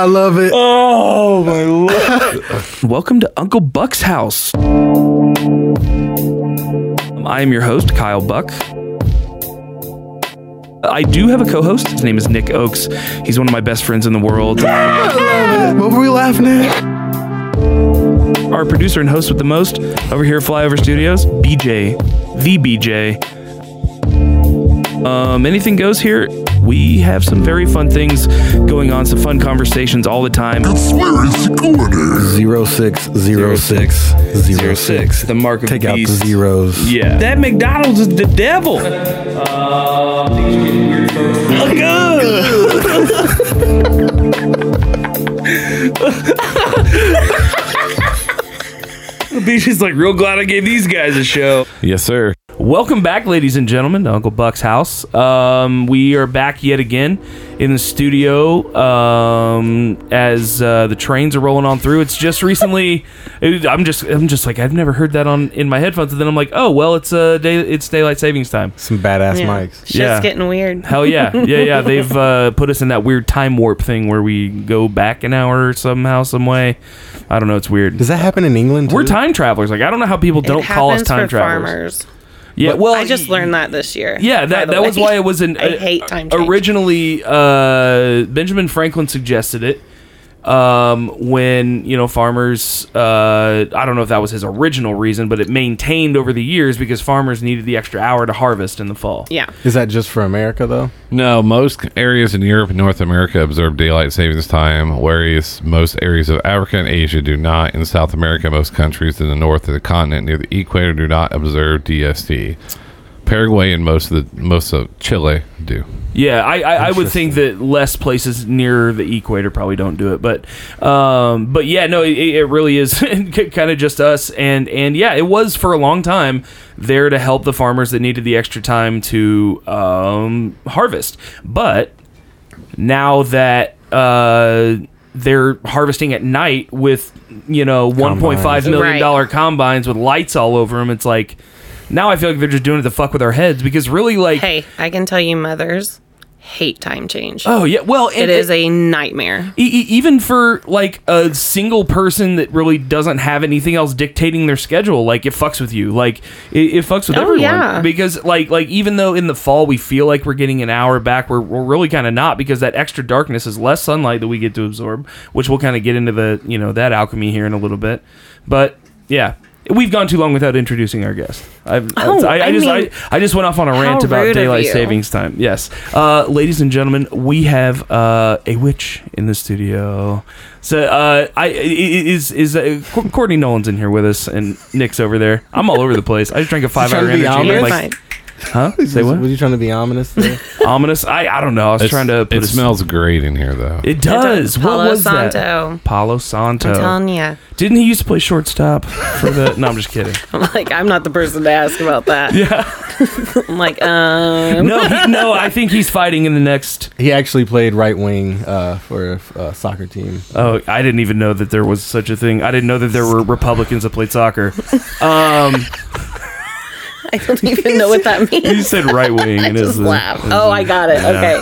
I love it. oh my lord! Welcome to Uncle Buck's house. I am your host, Kyle Buck. I do have a co host. His name is Nick Oakes. He's one of my best friends in the world. What were we laughing at? Our producer and host with the most over here at Flyover Studios, BJ, the BJ. Um, anything goes here. We have some very fun things going on, some fun conversations all the time. Zero six zero six zero Zero six. six, the mark of Take the out the beast. zeros. Yeah. That McDonald's is the devil. Uh, Beach is like, real glad I gave these guys a show. Yes, sir. Welcome back, ladies and gentlemen, to Uncle Buck's house. Um, we are back yet again in the studio um, as uh, the trains are rolling on through. It's just recently. it- I'm just, I'm just like, I've never heard that on in my headphones, and then I'm like, oh well, it's uh, day, it's daylight savings time. Some badass Yeah. mics. Shit's Yeah. getting weird. Hell yeah, yeah, yeah. They've uh, put us in that weird time warp thing where we go back an hour somehow, some way. I don't know. It's weird. Does that happen in England? Too? We're time travelers. Like I don't know how people don't it call us happens time for travelers. farmers. Yeah, well, I just learned that this year. Yeah, that, that was why it was an. I hate time change. Originally, uh, Benjamin Franklin suggested it um, when you know farmers. Uh, I don't know if that was his original reason, but it maintained over the years because farmers needed the extra hour to harvest in the fall. Yeah. Is that just for America though? No, most areas in Europe and North America observe daylight savings time, whereas most areas of Africa and Asia do not. In South America, most countries in the north of the continent near the equator do not observe DST. Paraguay and most of the most of Chile do. Yeah, I, I, I would think that less places near the equator probably don't do it, but um, but yeah, no, it, it really is kind of just us, and and yeah, it was for a long time there to help the farmers that needed the extra time to um, harvest, but now that uh, they're harvesting at night with you know 1.5 million Right. dollar combines with lights all over them, it's like. Now I feel like they're just doing it to fuck with our heads because really, like, Hey, I can tell you, mothers hate time change. oh yeah, well, it and- is a nightmare. E- e- even for like a single person that really doesn't have anything else dictating their schedule like it fucks with you like it, it fucks with Oh, everyone yeah. because like like even though in the fall we feel like we're getting an hour back we're, we're really kind of not because that extra darkness is less sunlight that we get to absorb which we'll kind of get into the you know that alchemy here in a little bit but yeah We've gone too long without introducing our guest. I've, Oh, I, I, I just mean, I, I just went off on a rant about daylight savings time. Yes, uh, ladies and gentlemen, we have uh, a witch in the studio. So uh, I is is uh, Courtney Nolan's in here with us, and Nick's over there. I'm all over the place. I just drank a five hour energy. Like, fine. Huh? Say Was what? you trying to be ominous? There? Ominous? I I don't know. I was It's- trying to. Put it a- smells great in here, though. It does. What Palo was that? Santo. Palo Santo. I'm telling you. Didn't he used to play shortstop for the? No, I'm just kidding. I'm like, I'm not the person to ask about that. Yeah. I'm like, um, No, he, no. I think he's fighting in the next he actually played right wing uh, for a uh, soccer team. Oh, I didn't even know that there was such a thing. I didn't know that there were Republicans that played soccer. Um, I don't even know what that means. you said right wing. I just a- laugh. Oh, I got it. Okay.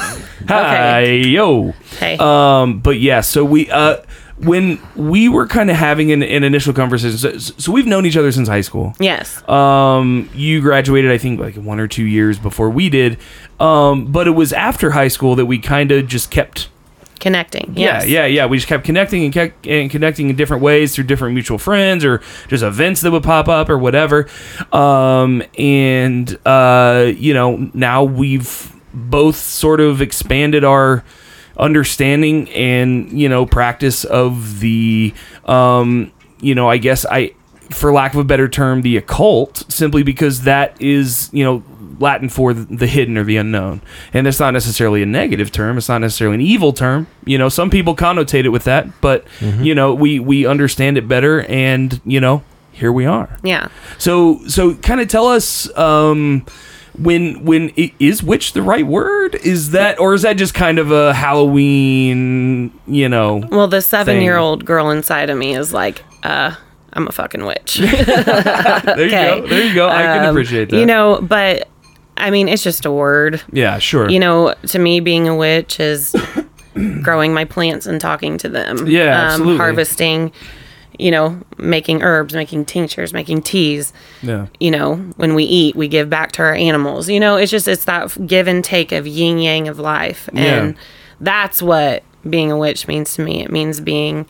Hi, yo. Hey. Um, but yeah, so we uh, when we were kind of having an, an initial conversation, so, so we've known each other since high school. yes. Um, you graduated, I think, like one or two years before we did. Um, but it was after high school that we kind of just kept Connecting. Yeah, yeah, yeah. We just kept connecting and kept and connecting in different ways through different mutual friends or just events that would pop up or whatever. Um, and uh, you know, now we've both sort of expanded our understanding and you know practice of the um, you know, I guess I for lack of a better term, the occult, simply because that is, you know, Latin for the the hidden or the unknown. And it's not necessarily a negative term. It's not necessarily an evil term. You know, some people connotate it with that, but, you know, we, we understand it better and, you know, here we are. Yeah. So, so kind of tell us, um, when when is i- witch the right word? Is that or is that just kind of a Halloween? You know, Well, the seven year old girl inside of me is like, uh, I'm a fucking witch. there you Okay. go, there you go. I can Um, appreciate that. You know, but I mean, it's just a word. Yeah, sure. You know, to me, being a witch is growing my plants and talking to them. Yeah, absolutely. harvesting. You know, making herbs, making tinctures, making teas. yeah. You know, when we eat, we give back to our animals. You know, it's just it's that give and take of yin yang of life, and Yeah. that's what being a witch means to me. It means being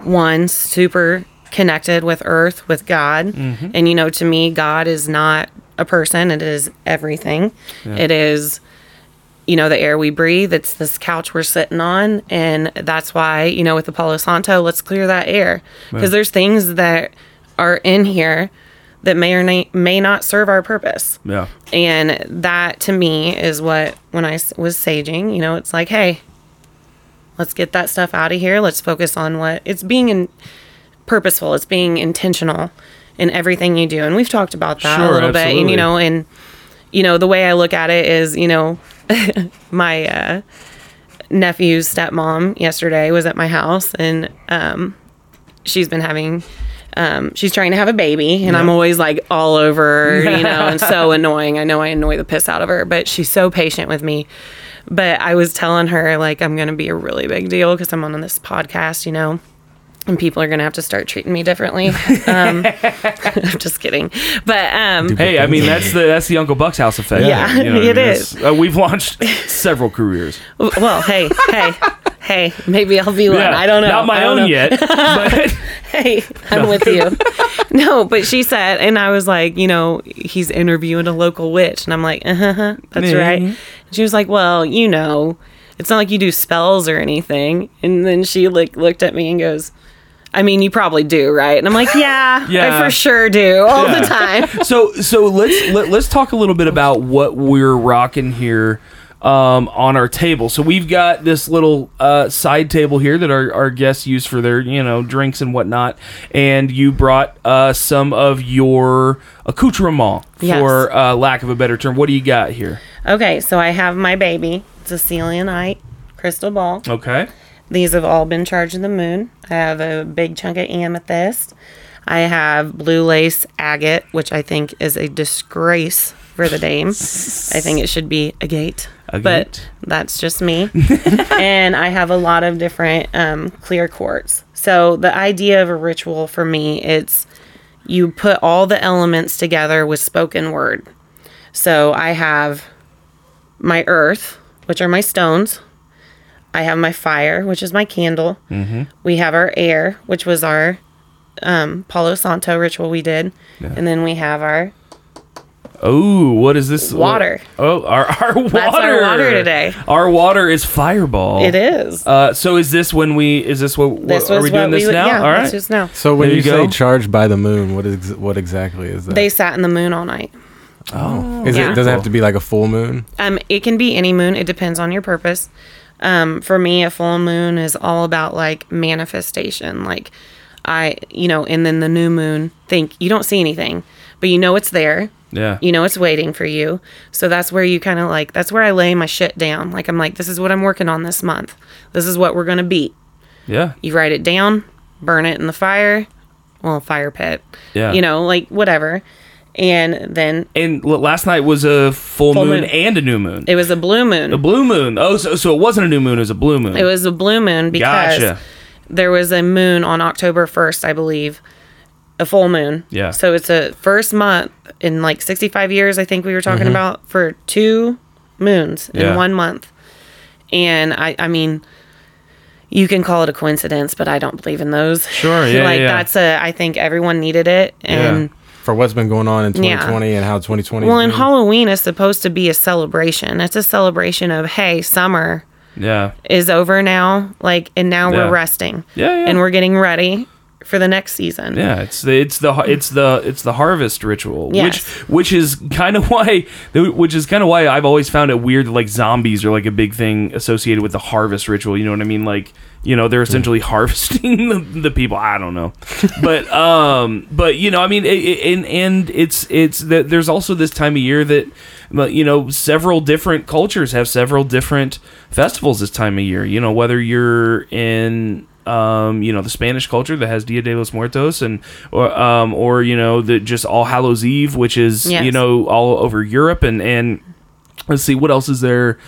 one super connected with earth with god. Mm-hmm. and you know to me god is not a person. It is everything. It is you know the air we breathe. It's this couch we're sitting on. And that's why you know with the palo santo let's clear that air. Because there's things that are in here that may or na- may not serve our purpose. Yeah. and that to me is what when i was saging you know it's like hey let's get that stuff out of here. Let's focus on what it's being in purposeful. It's being intentional in everything you do. And we've talked about that Sure, a little bit and you know and you know the way i look at it is you know my uh nephew's stepmom yesterday was at my house and um she's been having um, she's trying to have a baby, and I'm always like all over, you know, and so annoying. I know I annoy the piss out of her, but she's so patient with me. But I was telling her like I'm gonna be a really big deal because I'm on this podcast, you know, and people are gonna have to start treating me differently. Um, I'm just kidding, but um, Hey, I mean that's the that's the Uncle Buck's house effect. Yeah, You know what I mean? is. Uh, we've launched several careers. well, hey, hey, hey, maybe I'll be one. Yeah, I don't know. Not my I don't own know. yet, but hey, I'm with you. No, but she said, and I was like, you know, he's interviewing a local witch, and I'm like, uh huh, that's Mhm. right. And she was like, well, you know, it's not like you do spells or anything. And then she like looked at me and goes. I mean, you probably do, right? And I'm like, yeah, Yeah. I for sure do all Yeah. the time. so so let's let, let's talk a little bit about what we're rocking here um, on our table. So we've got this little uh, side table here that our, our guests use for their you know drinks and whatnot, and you brought uh, some of your accoutrement Yes. for uh, lack of a better term. What do you got here? Okay, so I have my baby. It's a selenite crystal ball. Okay. These have all been charged in the moon. I have a big chunk of amethyst. I have blue lace agate, which I think is a disgrace for the dame. I think it should be agate, Agate. but that's just me. and I have a lot of different um, clear quartz. So the idea of a ritual for me, it's you put all the elements together with spoken word. So I have my earth, which are my stones. I have my fire, which is my candle. Mm-hmm. We have our air, which was our um, Palo Santo ritual we did. And then we have our Oh, what is this? Water. Oh, our, our water. That's our water today. Our water is fireball. It is. Uh, so is this when we? Is this what? what this are was we what doing this we would, now? Yeah, All right. that's just now. So when There you, you say go. charged by the moon, what is what exactly is that? They sat in the moon all night. oh, is Yeah. it does it have to be like a full moon? Um, it can be any moon. It depends on your purpose. Um, for me, a full moon is all about like manifestation. Like I, you know, and then the new moon. Think you don't see anything, but you know it's there. Yeah. You know it's waiting for you. So that's where you kind of like. That's where I lay my shit down. Like I'm like, this is what I'm working on this month. This is what we're gonna beat. Yeah. You write it down, burn it in the fire, well, fire pit. Yeah. You know, like whatever. And then And last night was a full, Full moon, moon. and a new moon. it was a blue moon. a blue moon. Oh, so, so it wasn't a new moon. It was a blue moon. It was a blue moon because Gotcha. there was a moon on October 1st, I believe, a full moon. Yeah. So it's a first month in like 65 years, I think we were talking Mm-hmm. about, for two moons Yeah. in one month. And I, I mean, you can call it a coincidence, but I don't believe in those. Sure, yeah, like yeah. that's a, I think everyone needed it. And For what's been going on in Yeah. 2020 and how 2020 well, has and? Halloween is supposed to be a celebration. It's a celebration of, hey, summer yeah. is over now. Like, and now Yeah. we're resting. Yeah, yeah. And we're getting ready for the next season. Yeah, it's the it's the it's the it's the harvest ritual, Yes. which which is kind of why which is kind of why I've always found it weird that like zombies are like a big thing associated with the harvest ritual. You know what I mean? Like you know they're essentially harvesting the, the people. I don't know, but um, but you know I mean, it, it- and and it's it's that there's also this time of year that but, you know several different cultures have several different festivals this time of year. You know whether you're in um, you know the Spanish culture that has Dia de los Muertos and or um, or you know the just All Hallows Eve, which is Yes. you know all over Europe and and let's see what else is there.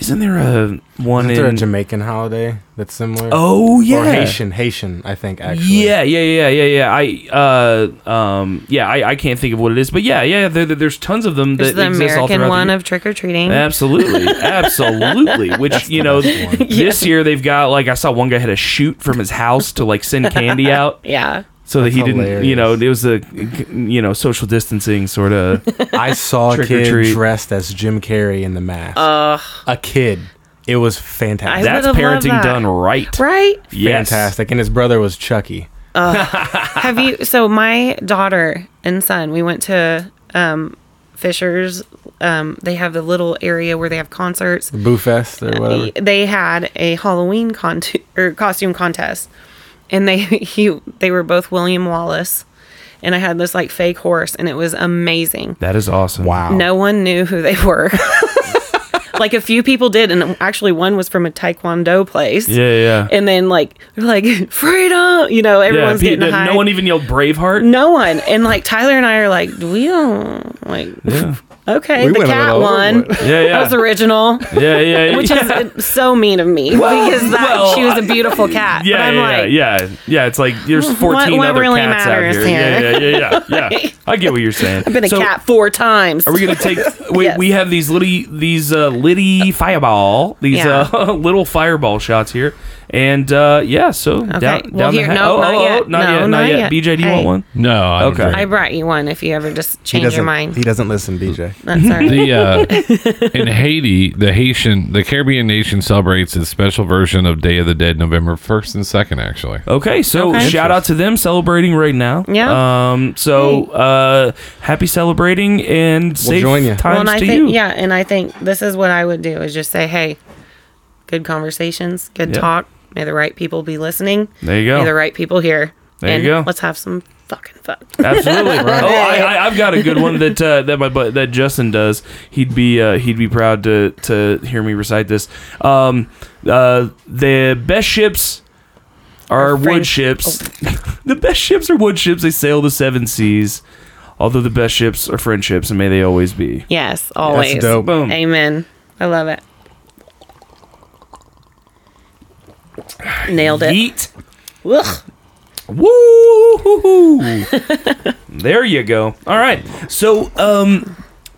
Isn't there a one Isn't there a? Jamaican holiday that's similar? oh yeah, Or Haitian, Haitian, I think actually. Yeah, yeah, yeah, yeah, yeah. I, uh, um, yeah, I, I can't think of what it is, but yeah, yeah. There, there- there's tons of them There's that the exist all American throughout one the of trick or treating. Absolutely, absolutely. Which you know, best one. this year they've got like I saw one guy had a shoot from his house to like send candy out, Yeah. So that he That's didn't. You know, hilarious. it was a you know social distancing sort of. I saw a kid dressed as Jim Carrey in the mask. Ugh. a kid. It was I fantastic. That's would've loved parenting that. done right. Right? Yes. fantastic. And his brother was Chucky. Have you? So my daughter and son, we went to um, Fisher's. Um, they have the little area where they have concerts. The Boo Fest or whatever. They had a Halloween con- or costume contest, and they he they were both William Wallace, and I had this like fake horse, and it was amazing. That is awesome. Wow. No one knew who they were. like a few people did, and actually one was from a Taekwondo place. Yeah, yeah. And then like they're like freedom, you know, everyone's yeah, getting pe- high. no one even yelled Braveheart. No one. And like Tyler and I are like, we don't like. Okay, We the cat one. Yeah, yeah. That was original. yeah, yeah, yeah. Which yeah. is so mean of me because that well, she was a beautiful cat. Yeah, but I'm yeah, like, yeah, yeah. It's like there's 14 what other really cats out here. here? Yeah, yeah, yeah, yeah, yeah. I get what you're saying. I've been a So, cat four times. Are we gonna take? We, Yes. we have these little these uh, litty fireball these Yeah. uh, little fireball shots here, and uh, yeah. So Okay. down, Well, down here- the no, oh, not oh, oh, yet. not No, yet, not not yet. yet. BJ, do you Hey. want one? No, I don't Okay. drink. I brought you one if you ever just change your mind. He doesn't listen, BJ. That's all right. the uh, in Haiti, the Haitian, the Caribbean nation celebrates its special version of Day of the Dead November first and second. Actually, Okay, so Okay. shout out to them celebrating right now. Yeah. Um. So uh, happy celebrating and safe join ya. times well, and I to think you. yeah, and I think this is what I would do is just say, hey, good conversations, good Yeah. talk. May the right people be listening. There you go. May the right people here. There you and go. Let's have some fucking fun. Absolutely. right. Oh, I, I, I've got a good one that uh, that my bu- that Justin does. He'd be uh, he'd be proud to to hear me recite this. Um, uh, the best ships are Are wood French- ships. the best ships are wood ships. They sail the seven seas. Although the best ships are friendships, and may they always be. Yes, always. dope. Boom. Amen. I love it. Nailed it. Yeet. Ugh. Woo! there you go. All right. So, um,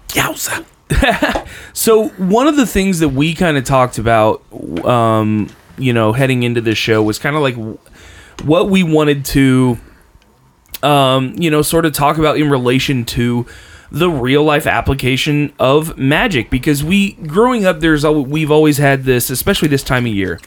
yowza. so one of the things that we kind of talked about, um, you know, heading into this show was kind of like what we wanted to, um, you know, sort of talk about in relation to the real life application of magic because we growing up there's al- we've always had this especially this time of year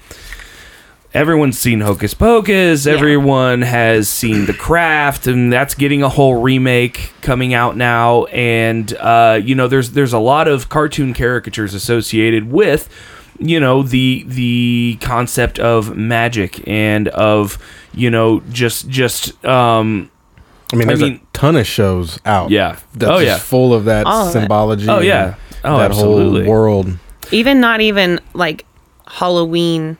everyone's seen Hocus Pocus. Everyone has seen The Craft, and that's getting a whole remake coming out now. And uh, you know, there's there's a lot of cartoon caricatures associated with you know the the concept of magic and of you know just just um I mean, I there's mean- a ton of shows out. Yeah. That's Oh, yeah. full of that All of it. symbology. Oh, yeah. Oh, that absolutely. whole world. Even not even like Halloween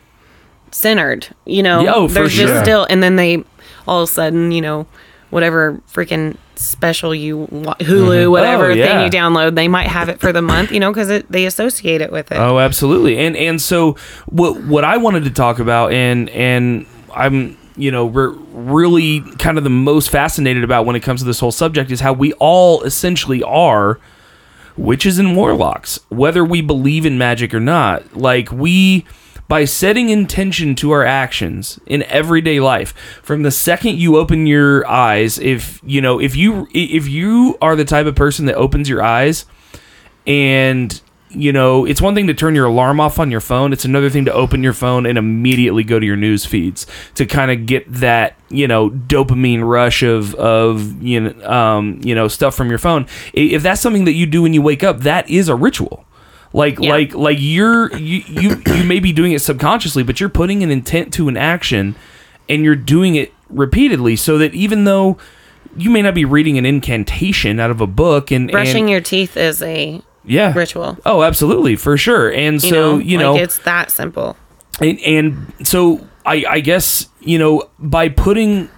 centered. You know, Yeah, oh, there's just sure. still, and then they all of a sudden, you know, whatever freaking special you Hulu, mm-hmm. oh, whatever Oh, yeah. thing you download, they might have it for the month. You know, because they associate it with it. Oh, absolutely. And and so what what I wanted to talk about and and I'm you know we're really kind of the most fascinated about when it comes to this whole subject is how we all essentially are witches and warlocks, whether we believe in magic or not. Like we by setting intention to our actions in everyday life. From the second you open your eyes if you know if you if you are the type of person that opens your eyes and you know it's one thing to turn your alarm off on your phone it's another thing to open your phone and immediately go to your news feeds to kind of get that you know dopamine rush of of you know um you know stuff from your phone. If that's something that you do when you wake up that is a ritual like Yeah. like like you're you, you you may be doing it subconsciously but you're putting an intent to an action and you're doing it repeatedly so that even though you may not be reading an incantation out of a book and Brushing and, your teeth is a yeah ritual. Oh, absolutely, for sure. And You so know, you like know, it's that simple. and, and so I, I guess you know by putting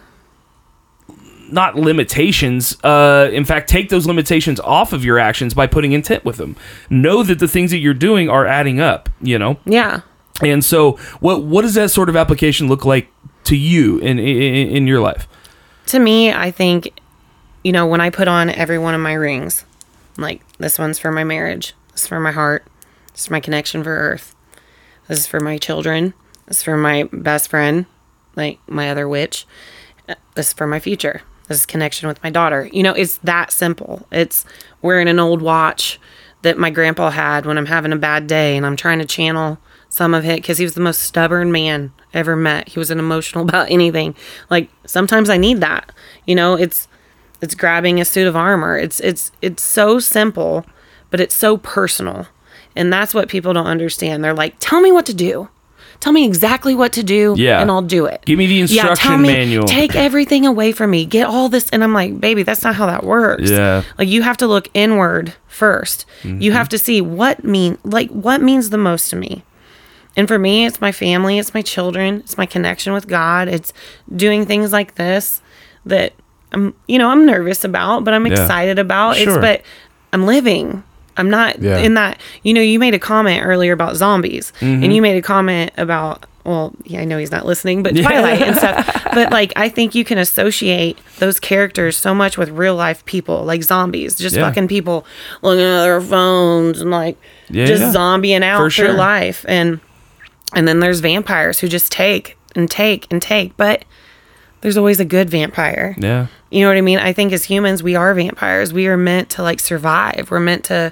not limitations uh, in fact take those limitations off of your actions by putting intent with them. Know that the things that you're doing are adding up you know? Yeah. and so what what does that sort of application look like to you in in, in your life? To me, I think, you know, when I put on every one of my rings, like this one's for my marriage, this is for my heart, this is my connection for earth, this is for my children, this is for my best friend, like my other witch, uh, this is for my future, this connection with my daughter. You know, it's that simple. It's wearing an old watch that my grandpa had when I'm having a bad day and I'm trying to channel some of it because he was the most stubborn man ever met. He wasn't emotional about anything. Like sometimes I need that. You know, it's it's grabbing a suit of armor. It's it's it's so simple, but it's so personal. And that's what people don't understand. They're like, "Tell me what to do. Tell me exactly what to do Yeah. and I'll do it." Give me the instruction Yeah, tell me, manual. Take everything away from me. Get all this and I'm like, "Baby, that's not how that works." Yeah. Like you have to look inward 1st You Mm-hmm. have to see what mean like what means the most to me. And for me, it's my family, it's my children, it's my connection with God. It's doing things like this that I'm, you know, I'm nervous about, but I'm Yeah. excited about. Sure. It's but I'm living. I'm not Yeah. in that. You know, you made a comment earlier about zombies, Mm-hmm. and you made a comment about. Well, yeah, I know he's not listening, but Twilight and stuff. But like, I think you can associate those characters so much with real life people, like zombies, just Yeah. fucking people looking at their phones and like Yeah, just yeah. zombieing out For through sure. life. And and then there's vampires who just take and take and take, but there's always a good vampire. yeah You know what I mean? I think as humans, we are vampires. We are meant to like survive. We're meant to,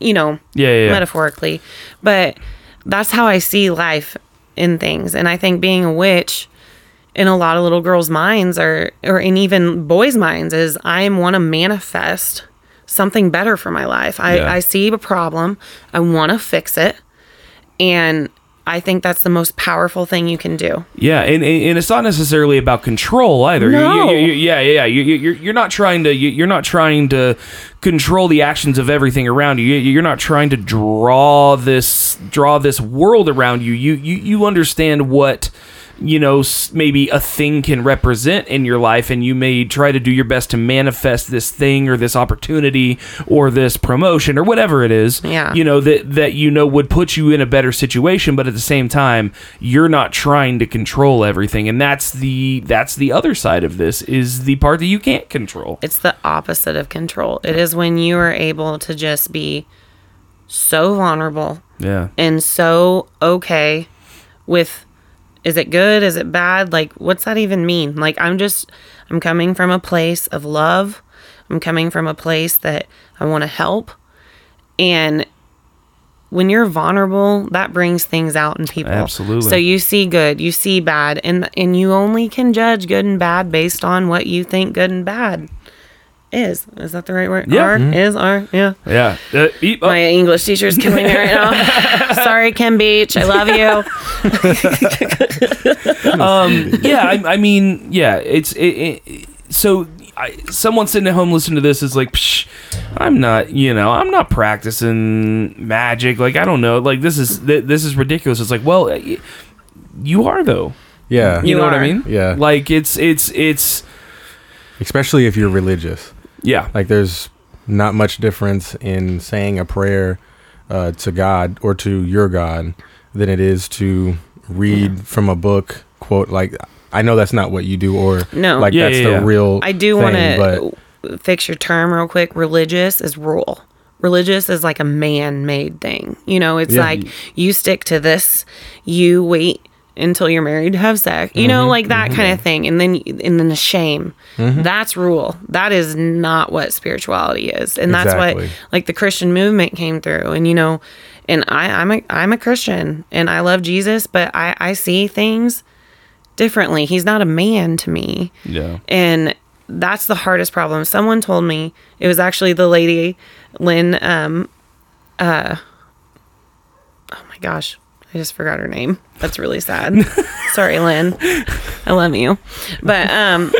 you know, Yeah, yeah, yeah. metaphorically. But that's how I see life in things. And I think being a witch in a lot of little girls' minds or or in even boys' minds is I want to manifest something better for my life. I, Yeah. I see a problem. I want to fix it. And I think that's the most powerful thing you can do. Yeah, and, and it's not necessarily about control either. You- No. you- you- yeah, yeah, yeah. You, you- you're you're not trying to you- you're not trying to control the actions of everything around you. You- You're not trying to draw this draw this world around you. You you you understand what you know maybe a thing can represent in your life and you may try to do your best to manifest this thing or this opportunity or this promotion or whatever it is Yeah. you know that that you know would put you in a better situation but at the same time you're not trying to control everything and that's the that's the other side of this is the part that you can't control It's the opposite of control. It is when you are able to just be so vulnerable yeah and so okay with is it good? Is it bad? Like, what's that even mean? Like, I'm just, I'm coming from a place of love. I'm coming from a place that I want to help. And when you're vulnerable, that brings things out in people. Absolutely. So you see good, you see bad, and and you only can judge good and bad based on what you think good and bad is. Is that the right word? Yeah. Are is are yeah. yeah uh, eat- oh, My English teacher's killing me right now. Sorry, Kim Beach. I love you. yeah I, I mean yeah it's it, it, so I, someone sitting at home listening to this is like Psh, i'm not you know i'm not practicing magic like i don't know like this is th- this is ridiculous it's like well y- you are though Yeah. you, You know what i mean Yeah. like it's it's it's Especially if you're religious. Yeah Like there's not much difference in saying a prayer uh, to God or to your God than it is to read from a book. Quote like I know that's not what you do, or No. like Yeah, that's yeah, the yeah. real. I do want to fix your term real quick. Religious is rule. Religious is like a man-made thing. You know, it's Yeah. like you stick to this. You wait until you're married to have sex. You Mm-hmm. know, like that kind of thing. And then and then the shame. That's rule. That is not what spirituality is. And that's Exactly. what like the Christian movement came through. And you know, and I, I'm a I'm a Christian and I love Jesus, but I, I see things differently. He's not a man to me. yeah And that's the hardest problem. Someone told me it was actually the lady Lynn um uh oh my gosh, I just forgot her name. That's really sad. Sorry, Lynn. I love you. But um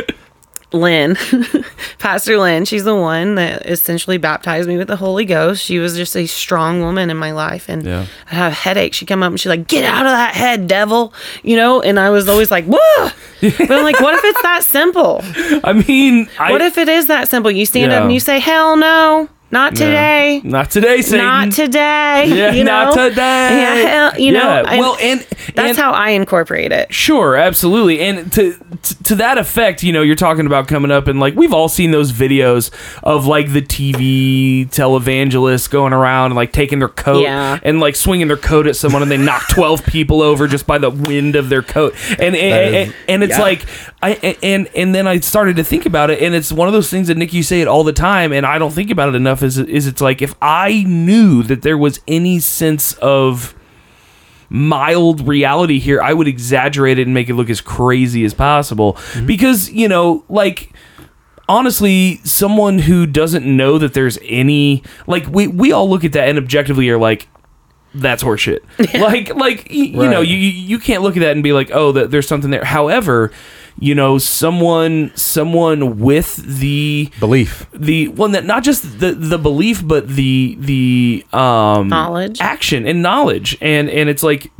Lynn, Pastor Lynn, she's the one that essentially baptized me with the Holy Ghost. She was just a strong woman in my life. And Yeah. I have headaches. She'd come up and she's like, Get out of that head, devil. You know, and I was always like, Whoa. But I'm like, what if it's that simple? I mean, I, What if it is that simple? You stand up and you say, Hell no, not Yeah. today. Not today, Satan. Not today. Yeah, you know? not today. Yeah, you know, Yeah, well, and that's and- how I incorporate it. Sure, absolutely. And to, to to that effect, you know, you're talking about coming up and like we've all seen those videos of like the TV televangelists going around and like taking their coat Yeah. and like swinging their coat at someone and they knock 12 people over just by the wind of their coat. And and, and, and it's like I and and then I started to think about it and it's one of those things that Nick you say it all the time and I don't think about it enough is is it's like if I knew that there was any sense of mild reality here, I would exaggerate it and make it look as crazy as possible. Mm-hmm. Because, you know, like honestly, someone who doesn't know that there's any like we we all look at that and objectively are like that's horseshit. Like like y- you know, you you you can't look at that and be like, "Oh, that there's something there." However, you know, someone someone with the Belief. the one that not just the the belief but the the um Knowledge. action and knowledge and and it's like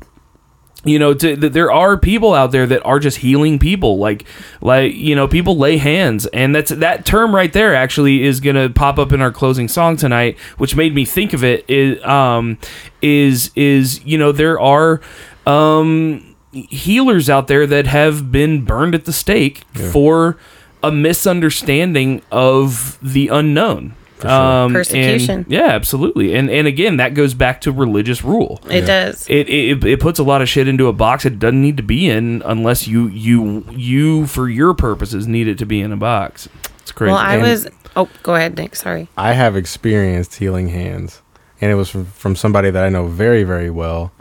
you know to, that there are people out there that are just healing people like like you know people lay hands and that's that term right there actually is gonna pop up in our closing song tonight which made me think of it is um is is you know there are um healers out there that have been burned at the stake for a misunderstanding of the unknown sure. um, and- Persecution. yeah absolutely and and again that goes back to religious rule It does. it, it it puts a lot of shit into a box it doesn't need to be in unless you you you for your purposes need it to be in a box. It's crazy. Well, I And- was. Oh, go ahead, Nick. Sorry. I have experienced healing hands, and it was from, from somebody that I know very, very well,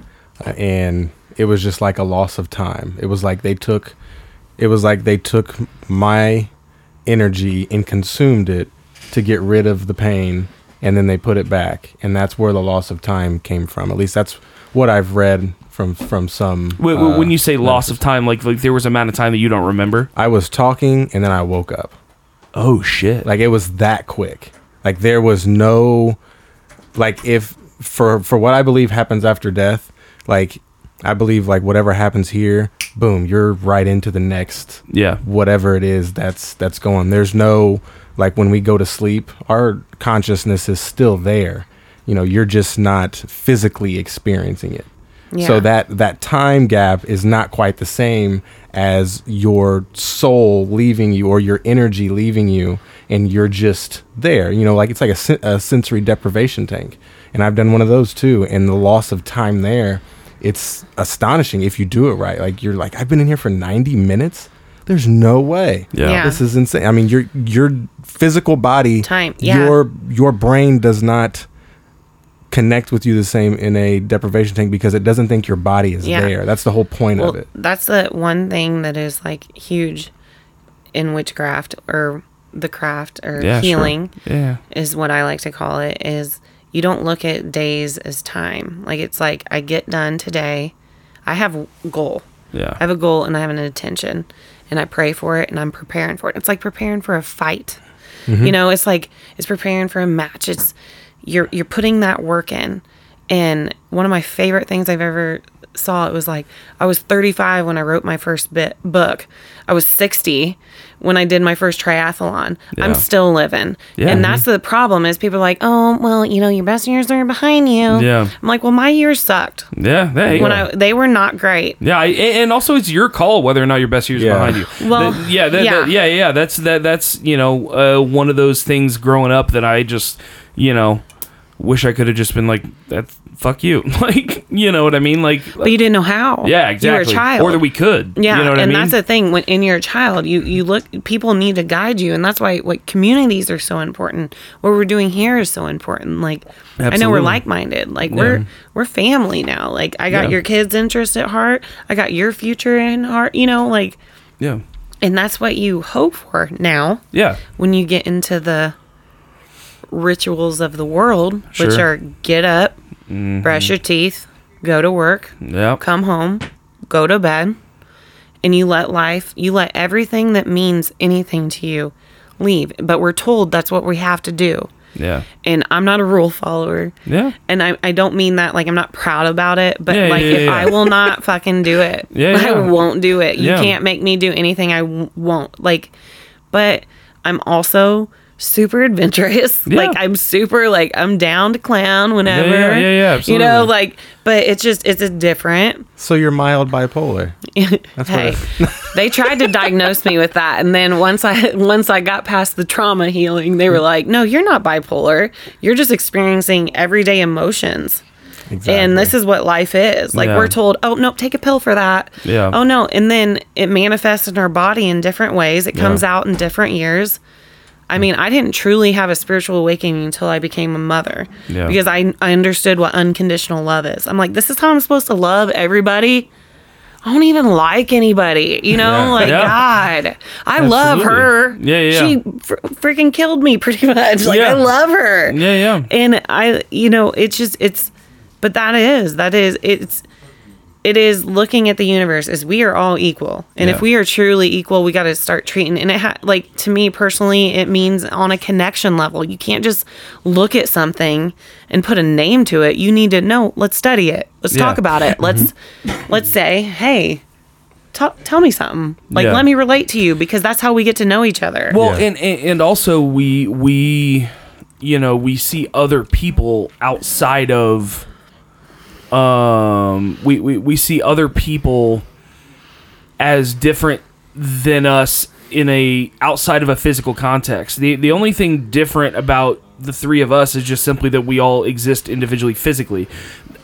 uh, and it was just like a loss of time. It was like they took, it was like they took my energy and consumed it to get rid of the pain, and then they put it back, and that's where the loss of time came from. At least that's what I've read from from some. Wh- wh- uh, when you say loss of time, like like there was an amount of time that you don't remember. I was talking, and then I woke up. Oh shit! Like it was that quick. Like there was no like if for for what I believe happens after death, like I believe like whatever happens here, boom, you're right into the next yeah, whatever it is that's that's going. There's no like when we go to sleep, our consciousness is still there. You know, you're just not physically experiencing it. So that that time gap is not quite the same as your soul leaving you or your energy leaving you and you're just there. You know, like it's like a, a sensory deprivation tank. And I've done one of those too and the loss of time there, it's astonishing if you do it right. Like you're like I've been in here for 90 minutes. There's no way. yeah, Yeah. This is insane. I mean, your your physical body, Time, yeah. your your brain does not connect with you the same in a deprivation tank because it doesn't think your body is Yeah. there. That's the whole point Well, of it. that's the one thing that is like huge in witchcraft or the craft or yeah, sure. healing Yeah, is what I like to call it is you don't look at days as time. Like it's like I get done today. I have a goal. yeah, I have a goal and I have an intention and I pray for it and I'm preparing for it. It's like preparing for a fight. Mm-hmm. You know, it's like it's preparing for a match. It's you're you're putting that work in. And one of my favorite things I've ever saw it was like I was 35 when I wrote my first bit book. I was 60 when I did my first triathlon. Yeah. I'm still living. Yeah. And that's the problem is people are like, "Oh, well, you know, your best years are behind you." Yeah. I'm like, "Well, my years sucked. yeah. Hey, When I they were not great." Yeah, I, and also it's your call whether or not your best years Yeah. behind you. Well, That- yeah, that, yeah. that- yeah, yeah. That's that. That's you know uh, one of those things growing up that I just you know wish I could have just been like that. Fuck you, like you know what I mean? Like But you didn't know how. yeah, exactly. You were a child. or that we could. Yeah, you know what and I mean? that's the thing. When in you're a child, you you look. People need to guide you, and that's why what communities are so important. What we're doing here is so important. Like I know we're like minded. Like we're we're family now. Like I got Yeah. your kids' interest at heart. I got your future in heart. You know, like, yeah, and that's what you hope for now yeah, when you get into the rituals of the world, which Sure. Mm-hmm. are get up, brush your teeth, go to work, yeah. come home, go to bed, and you let life, you let everything that means anything to you leave. But we're told that's what we have to do. Yeah. And I'm not a rule follower. Yeah. And I, I don't mean that like I'm not proud about it, but Yeah, like yeah, if yeah. I will not fucking do it, Yeah, I won't do it. You can't make me do anything I w- won't. Like, but I'm also super adventurous. Yeah. Like I'm super like I'm down to clown whenever. yeah, yeah, absolutely. You know, like, but it's just it's a different. So you're mild bipolar. That's hey, what. they tried to diagnose me with that, and then once I once I got past the trauma healing, they were like, "No, you're not bipolar. You're just experiencing everyday emotions." Exactly. And this is what life is. Like Yeah. we're told, "Oh, no, take a pill for that." Yeah. Oh no, and then it manifests in our body in different ways. It comes Yeah. out in different years. I mean, I didn't truly have a spiritual awakening until I became a mother. Yeah. Because I I understood what unconditional love is. I'm like, this is how I'm supposed to love everybody. I don't even like anybody, you know? Yeah. Like Yeah. God, I love her. Yeah, yeah. She fr- freaking killed me pretty much. Like. I love her. Yeah, yeah. And I, you know, it's just it's, but that is that is it's. It is looking at the universe as we are all equal, and Yeah. if we are truly equal, we got to start treating. And it ha- like to me personally, it means on a connection level. You can't just look at something and put a name to it. You need to know. Let's study it. Let's Yeah. talk about it. Let's let's say, hey, ta- tell me something. Like Yeah. let me relate to you because that's how we get to know each other. Well, Yeah. and, and and also we we you know we see other people outside of um we we, we see other people as different than us in a outside of a physical context. The the only thing different about the three of us is just simply that we all exist individually physically.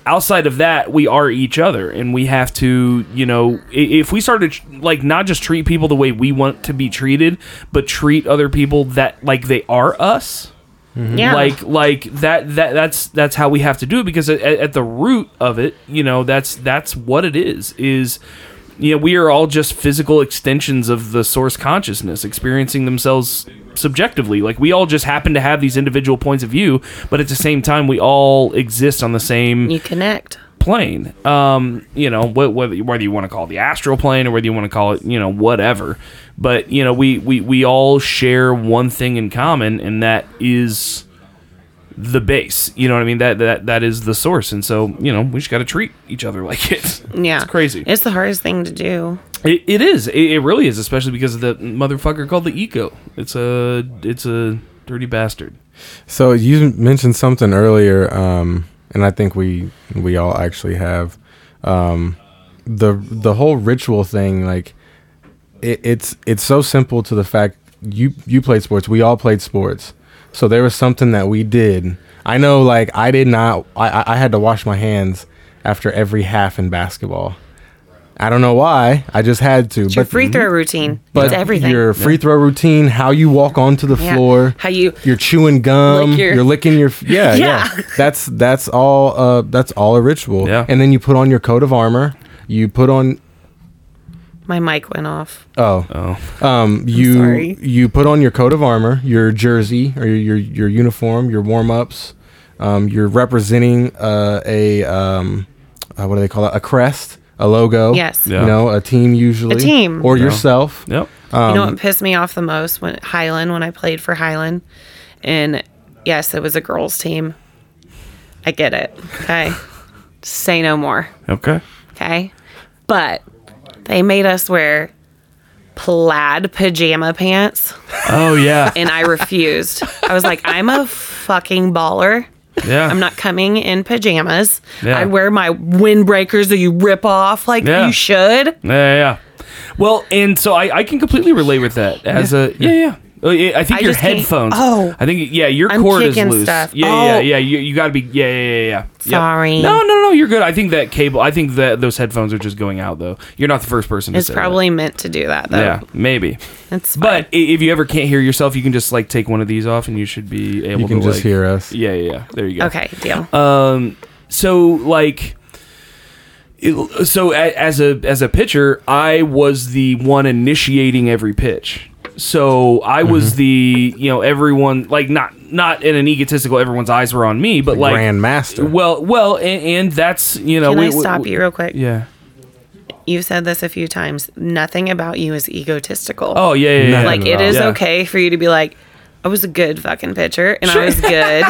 Outside of that, we are each other, and we have to, you know, if we started like not just treat people the way we want to be treated, but treat other people that like they are us Mm-hmm. yeah, like like that that that's that's how we have to do it because at, at the root of it you know that's that's what it is is you know we are all just physical extensions of the source consciousness experiencing themselves subjectively. Like we all just happen to have these individual points of view but at the same time we all exist on the same you connect. Plane. Um, you know, wh- whether whether you want to call it the astral plane or whether you want to call it, you know, whatever. But you know, we we we all share one thing in common, and that is the base. You know what I mean? That that that is the source. And so, you know, we just got to treat each other like it. Yeah, it's crazy. It's the hardest thing to do. It, it is. It, it really is, especially because of the motherfucker called the eco. It's a it's a dirty bastard. So you mentioned something earlier, um, and I think we we all actually have um, the the whole ritual thing. Like it, it's it's so simple to the fact you you played sports. We all played sports. So there was something that we did. I know, like I did not. I I- I had to wash my hands after every half in basketball. I don't know why. I just had to. It's your but free throw routine. but it's everything. your free throw routine, how you walk onto the Yeah. floor, How you you're chewing gum, Lick your- you're licking your yeah, yeah Yeah. That's that's all. Uh, that's all a ritual. Yeah. And then you put on your coat of armor. You put on my mic went off. oh Oh, um you sorry. you put on your coat of armor, your jersey or your your, your uniform, your warm ups. Um, you're representing uh, a um, uh, what do they call it? A crest, a logo. Yes. Yeah. You know, a team usually. A team. or Yeah. yourself. yep. you Um, know what pissed me off the most when Highland when I played for Highland, and yes, it was a girls' team. I get it. Okay, say no more. Okay. Okay, but they made us wear plaid pajama pants, Oh yeah. and I refused. I was like, I'm a fucking baller. Yeah. I'm not coming in pajamas. Yeah. I wear my windbreakers that you rip off like Yeah. you should. Yeah, yeah. Well, and so I, I can completely relate with that as a yeah yeah. Uh, I think I your headphones. oh. I think yeah, your I'm cord is loose. stuff. Yeah, Oh. yeah, yeah. You, you got to be yeah, yeah, yeah, yeah. Yep. Sorry. No, no, no. You're good. I think that cable. I think that those headphones are just going out though. You're not the first person. to It's say that. probably meant to do that though. yeah, maybe. It's But i- if you ever can't hear yourself, you can just like take one of these off, and you should be able you can to just like, hear us. Yeah, yeah, yeah. There you go. okay. Deal. Um, so like, it, so a, as a as a pitcher, I was the one initiating every pitch. So I Mm-hmm. was the you know everyone like not not in an egotistical everyone's eyes were on me, but like Grand master. Well, well, and, and that's you know Can we- I stop we- you real quick? Yeah. you've said this a few times. Nothing about you is egotistical. Oh yeah, yeah, yeah. No, like no, it no. is Yeah. okay for you to be like, I was a good fucking pitcher and I was good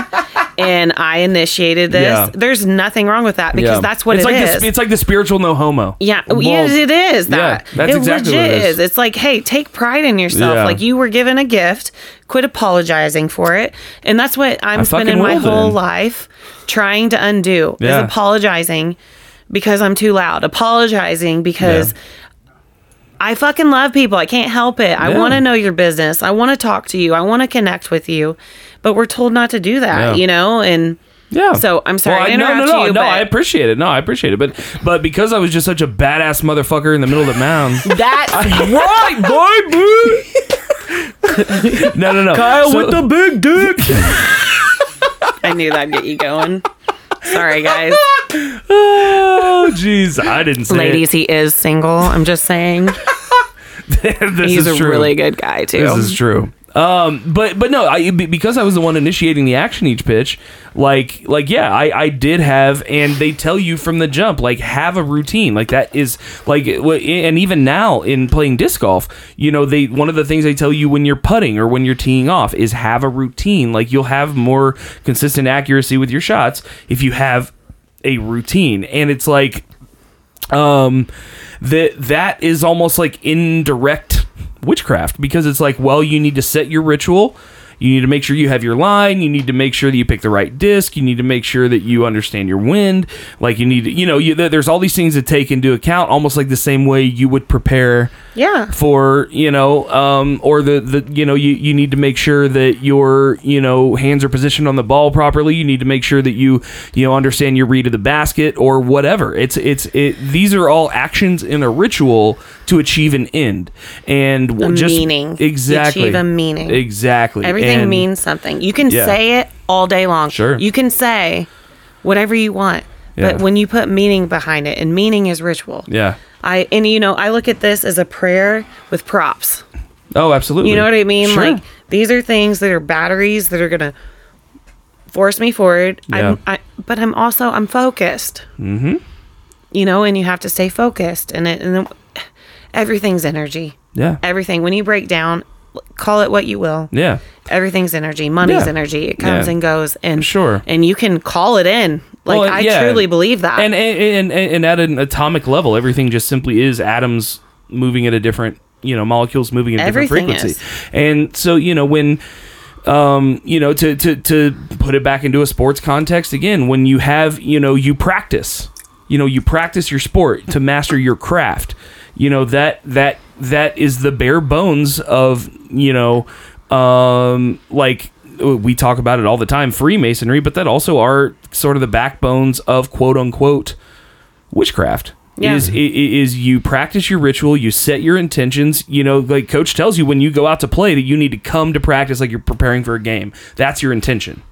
and I initiated this. Yeah. There's nothing wrong with that because Yeah. that's what it's it like is. The, it's like the spiritual no homo. Yeah, Well, yes, it is that. yeah, that's it exactly legit what it is. It's like, hey, take pride in yourself. Yeah. Like you were given a gift. Quit apologizing for it. And that's what I'm I spending my whole then. life trying to undo. Yeah. Is apologizing because I'm too loud. Apologizing because I fucking love people. I can't help it. I Yeah. want to know your business. I want to talk to you. I want to connect with you. But we're told not to do that, Yeah. you know? And Yeah. So, I'm sorry to I- no, no, interrupt no, you, no. but- I appreciate it. No, I appreciate it. But but because I was just such a badass motherfucker in the middle of the mound. that's right, boy, boo. no, no, no. Kyle with the big dick. I knew that'd get you going. Sorry, guys. Oh, jeez, I didn't say Ladies, he is single. I'm just saying. it. this He's is a true. really good guy, too. This is true. Um, but but no, I because I was the one initiating the action each pitch, like like yeah, I I did have, and they tell you from the jump, like have a routine, like that is like, and even now in playing disc golf, you know they one of the things they tell you when you're putting or when you're teeing off is have a routine. Like you'll have more consistent accuracy with your shots if you have a routine, and it's like um that that is almost like indirect witchcraft because it's like well you need to set your ritual. You need to make sure you have your line. You need to make sure that you pick the right disc. You need to make sure that you understand your wind. Like you need to you know you, there's all these things to take into account almost like the same way you would prepare Yeah. for you know um or the the you know you you need to make sure that your you know hands are positioned on the ball properly. You need to make sure that you you know understand your read of the basket or whatever. It's it's it these are all actions in a ritual to achieve an end and A just meaning. Exactly achieve a meaning. exactly Everything And- means something. You can Yeah. say it all day long. Sure. You can say whatever you want. Yeah. But when you put meaning behind it, and meaning is ritual. yeah I and you know, I look at this as a prayer with props. oh absolutely You know what I mean? Sure. Like these are things that are batteries that are gonna force me forward. Yeah. I'm, I, but I'm also I'm focused. Mm-hmm. You know, and you have to stay focused, and it and then, everything's energy. yeah Everything. When you break down, call it what you will. yeah Everything's energy. Money's Yeah. energy. It comes Yeah. and goes, and Sure. and you can call it in. Like Well, I yeah. truly believe that. and and, and and at an atomic level everything just simply is atoms moving at a different you know molecules moving at a different frequency is. and so you know when um you know to to to put it back into a sports context again when you have you know you practice you know you practice your sport to master your craft you know that that that is the bare bones of you know um like we talk about it all the time freemasonry but that also are sort of the backbones of quote unquote witchcraft. Yeah. is is you practice your ritual you set your intentions you know like coach tells you when you go out to play that you need to come to practice like you're preparing for a game. That's your intention.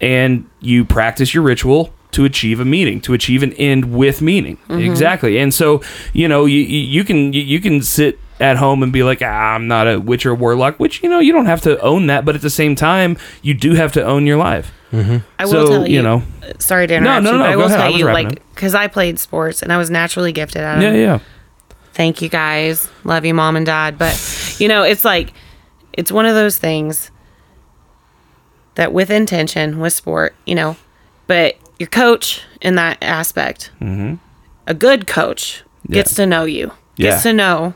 And you practice your ritual to achieve a meaning to achieve an end with meaning. Exactly. And so you know you, you you can you- you can sit at home and be like ah, i'm not a witch or warlock which you know you don't have to own that but at the same time you do have to own your life. I will so, tell you, you know- Sorry to interrupt no, you, no, but I go will ahead. I tell was you, like, because I played sports and I was naturally gifted. At yeah yeah. Thank you guys. Love you, mom and dad. But you know, it's like it's one of those things that with intention, with sport, you know, but your coach in that aspect, mm-hmm. a good coach gets to know you, gets Yeah. to know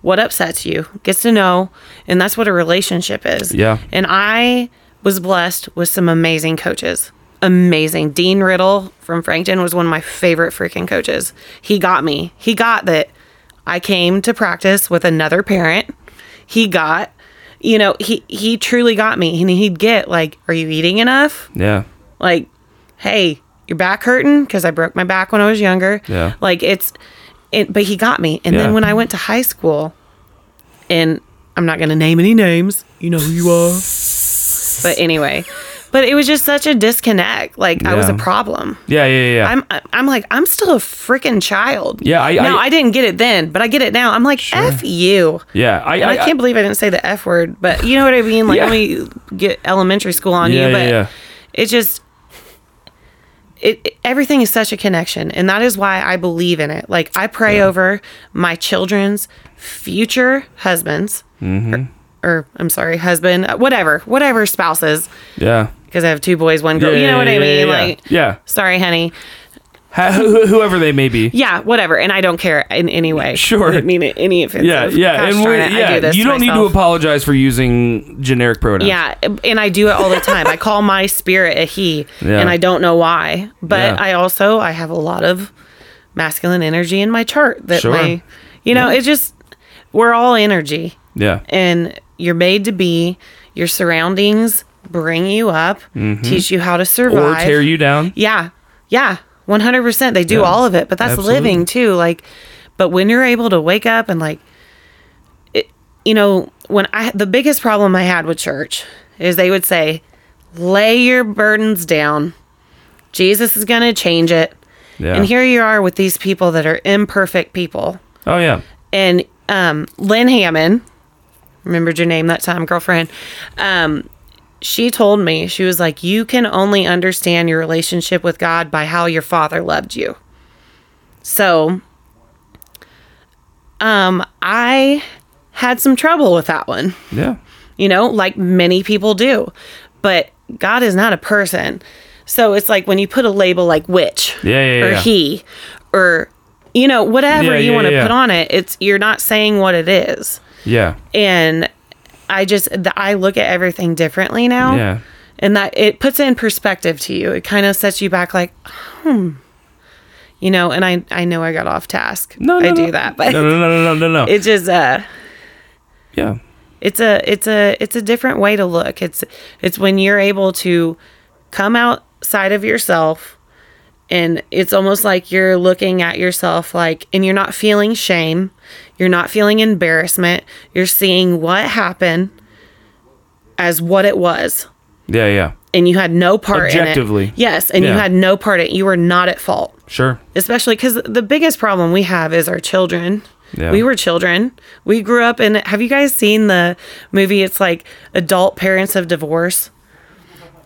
what upsets you, gets to know, and that's what a relationship is. Yeah. And I was blessed with some amazing coaches. Amazing. Dean Riddle from Frankton was one of my favorite freaking coaches. He got me. He got that I came to practice with another parent. He got, you know, he he truly got me. And he'd get like, "Are you eating enough?" yeah Like, "Hey, your back hurting because I broke my back when I was younger." Yeah. Like it's it, but he got me. And Yeah. then when I went to high school, and I'm not going to name any names. You know who you are. But anyway, but it was just such a disconnect. Like I was a problem. yeah yeah yeah I'm I'm like I'm still a freaking child. Yeah, I- now I- I, didn't get it then, but I get it now. I'm like f you. yeah i And I, can't believe I didn't say the f word, but you know what I mean. Like Yeah. let me get elementary school on Yeah, you, yeah, but yeah. it just it, it- everything is such a connection and that is why i believe in it. Like i pray over my children's future husbands. Or, or i'm sorry husband uh, whatever whatever spouses. Yeah. because i have two boys one girl you know what i mean? yeah, yeah. like yeah. sorry honey whoever they may be. yeah whatever and i don't care in any way Sure. I mean any offensive Yeah, yeah, Gosh and it, yeah, do you don't need to apologize for using generic pronouns. Yeah, and I do it all the time. I call my spirit a he, Yeah. and I don't know why. But Yeah. I also I have a lot of masculine energy in my chart that Sure. my you know, it just we're all energy yeah, and you're made to be your surroundings bring you up, mm-hmm. teach you how to survive or tear you down. Yeah. Yeah. 100%. They do Yeah. all of it, but that's Absolutely. living too. Like, but when you're able to wake up and like, it, you know, when I, the biggest problem I had with church is they would say, lay your burdens down. Jesus is going to change it. Yeah. And here you are with these people that are imperfect people. oh yeah, And um, Lynn Hammond, remembered your name that time, girlfriend. Um, she told me she was like, "You can only understand your relationship with God by how your father loved you." So, um, I had some trouble with that one yeah, you know, like many people do. But God is not a person. So it's like when you put a label like witch Yeah, yeah, or yeah. he or you know, whatever you want to put on it, it's you're not saying what it is. yeah, And I just th- I look at everything differently now. yeah. And that it puts it in perspective to you. It kind of sets you back like, hmm. You know, and I I know I got off task. No, no, I do no. that, but no, no, no, no, no, no. it just uh yeah, it's a it's a it's a different way to look it's it's when you're able to come outside of yourself and it's almost like you're looking at yourself like and you're not feeling shame you're not feeling embarrassment you're seeing what happened as what it was yeah, yeah. and you had no part in Objectively. it yes and you had no part in it you were not at fault Sure. especially because the biggest problem we have is our children. Yeah. We were children. We grew up in. Have you guys seen the movie? It's like adult parents of divorce,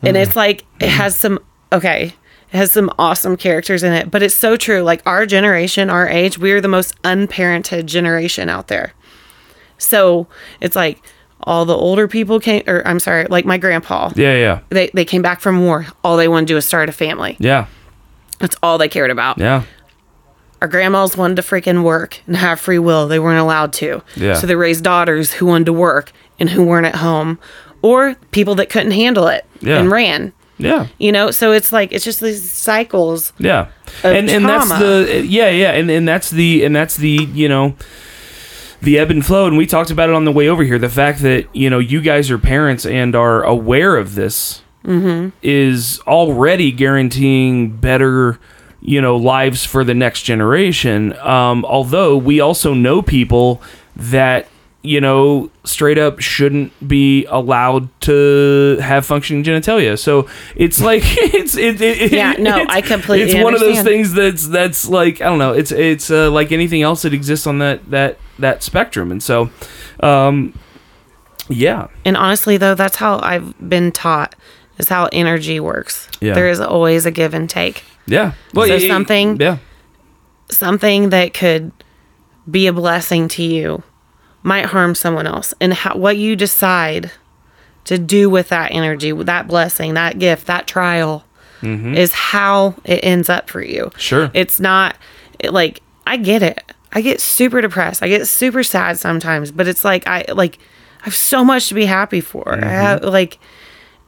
and hmm. it's like it has some okay. It has some awesome characters in it, but it's so true. Like our generation, our age, we are the most unparented generation out there. So it's like all the older people came, or I'm sorry, like my grandpa. Yeah, yeah, They they came back from war. All they wanted to do was start a family. yeah, That's all they cared about yeah. our grandmas wanted to freaking work and have free will. They weren't allowed to. Yeah. So they raised daughters who wanted to work and who weren't at home, or people that couldn't handle it Yeah. and ran. Yeah. You know, so it's like it's just these cycles. Yeah. and and that's the yeah, yeah, and and that's the and that's the, you know, the ebb and flow and we talked about it on the way over here. The fact that, you know, you guys are parents and are aware of this is already guaranteeing better you know lives for the next generation um, although we also know people that you know straight up shouldn't be allowed to have functioning genitalia so it's like it's it, it, Yeah, no, it's- I completely it's one of those things that's that's like i don't know it's it's uh, like anything else that exists on that that that spectrum and so um yeah And honestly, though, that's how I've been taught is how energy works. Yeah. There is always a give and take. yeah well So yeah, something- yeah Something that could be a blessing to you might harm someone else. And how, what you decide to do with that energy, with that blessing, that gift, that trial mm-hmm. is how it ends up for you. Sure. It's not it, like I get it. I get super depressed. I get super sad sometimes, but it's like I like I have so much to be happy for. I mm-hmm. have like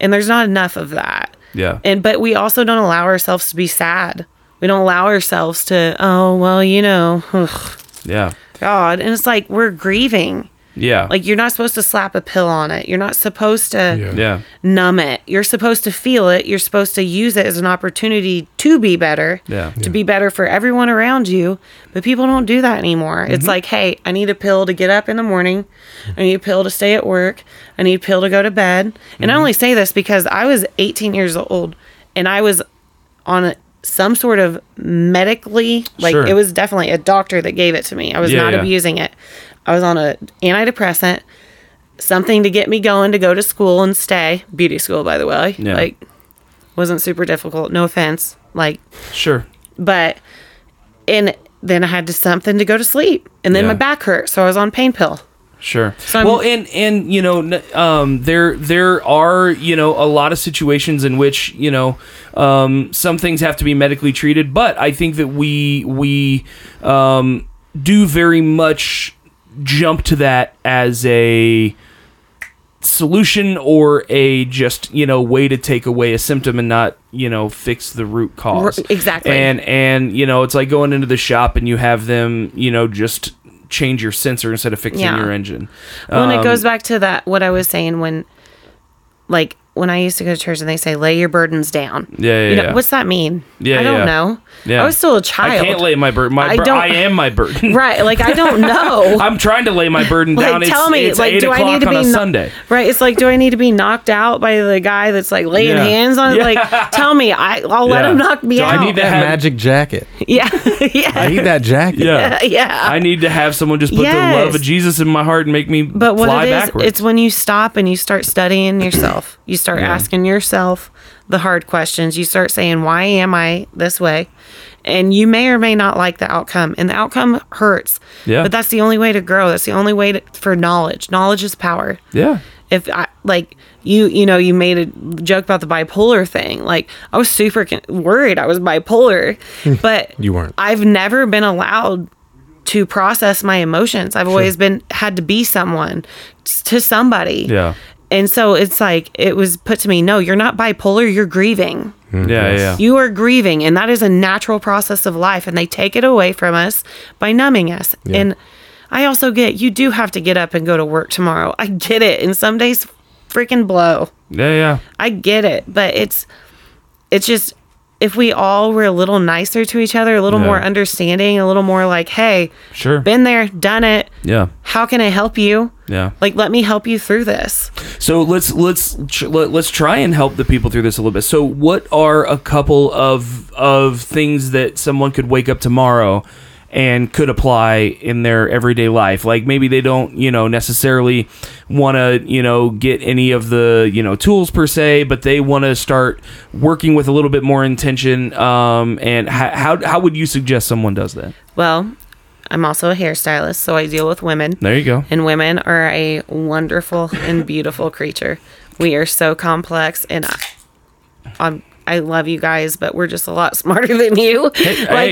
and there's not enough of that. yeah And but we also don't allow ourselves to be sad. We don't allow ourselves to, oh well, you know, ugh, yeah God. And it's like we're grieving. yeah Like you're not supposed to slap a pill on it. You're not supposed to Yeah. yeah numb it. You're supposed to feel it. You're supposed to use it as an opportunity to be better. Yeah. To be better for everyone around you. But people don't do that anymore. Mm-hmm. It's like, hey, I need a pill to get up in the morning. I need a pill to stay at work. I need a pill to go to bed. And Mm-hmm. I only say this because I was 18 years old and I was on a, some sort of medically like Sure. it was definitely a doctor that gave it to me. I was Yeah, not yeah. abusing it. I was on a antidepressant something to get me going to go to school and stay. Beauty school, by the way. Yeah. Like, wasn't super difficult. No offense. Like, Sure. but and then I had to something to go to sleep, and then my back hurt, so I was on pain pill. Sure. So well, and and you know, um, there there are you know a lot of situations in which you know um, some things have to be medically treated, but I think that we we um, do very much jump to that as a solution or a just you know way to take away a symptom and not you know fix the root cause exactly. and and you know it's like going into the shop and you have them you know just change your sensor instead of fixing Yeah. your engine Well, and it Um, goes back to that what I was saying when, like, when I used to go to church and they say, "Lay your burdens down." Yeah, yeah, You know, yeah. what's that mean? Yeah, I don't yeah. know. Yeah. I was still a child. I can't lay my burden. My I bur- don't- I am my burden. Right, like I don't know. I'm trying to lay my burden like, down. It's, tell me, it's like, eight do I need to on be a kno- Sunday. Right, it's like, do I need to be knocked out by the guy that's like laying Yeah. hands on? it? Yeah. Like, tell me, I, I'll let him knock me Do I need That have- magic jacket. yeah, yeah. I need that jacket. Yeah. yeah. I need to have someone just put the love of Jesus in my heart and make me But what fly it is, backwards. it's when you stop and you start studying yourself. You start Yeah. asking yourself the hard questions. You start saying, "Why am I this way?" And you may or may not like the outcome, and the outcome hurts. Yeah. But that's the only way to grow. That's the only way to, for knowledge. Knowledge is power. yeah. If I like you, you know, you made a joke about the bipolar thing. Like I was super con- worried I was bipolar, but You weren't. I've never been allowed to process my emotions. I've always been had to be someone to somebody. Yeah. And so it's like it was put to me, no, you're not bipolar, you're grieving. Mm-hmm. Yeah. Yeah. Yeah. You are grieving, and that is a natural process of life, and they take it away from us by numbing us. Yeah. And I also get you do have to get up and go to work tomorrow. I get it, and some days freaking blow. yeah. Yeah. I get it, but it's it's just if we all were a little nicer to each other, a little Yeah. more understanding, a little more like, hey, Sure. been there, done it. Yeah. How can I help you? Yeah. Like, let me help you through this. So let's let's tr- let, let's try and help the people through this a little bit. So what are a couple of of things that someone could wake up tomorrow and could apply in their everyday life? Like maybe they don't, you know, necessarily want to, you know, get any of the, you know, tools per se, but they want to start working with a little bit more intention um and how how how would you suggest someone does that? Well, I'm also a hairstylist, so I deal with women. There you go. And women are a wonderful and beautiful creature. We are so complex, and I, I'm, I love you guys, but we're just a lot smarter than you. like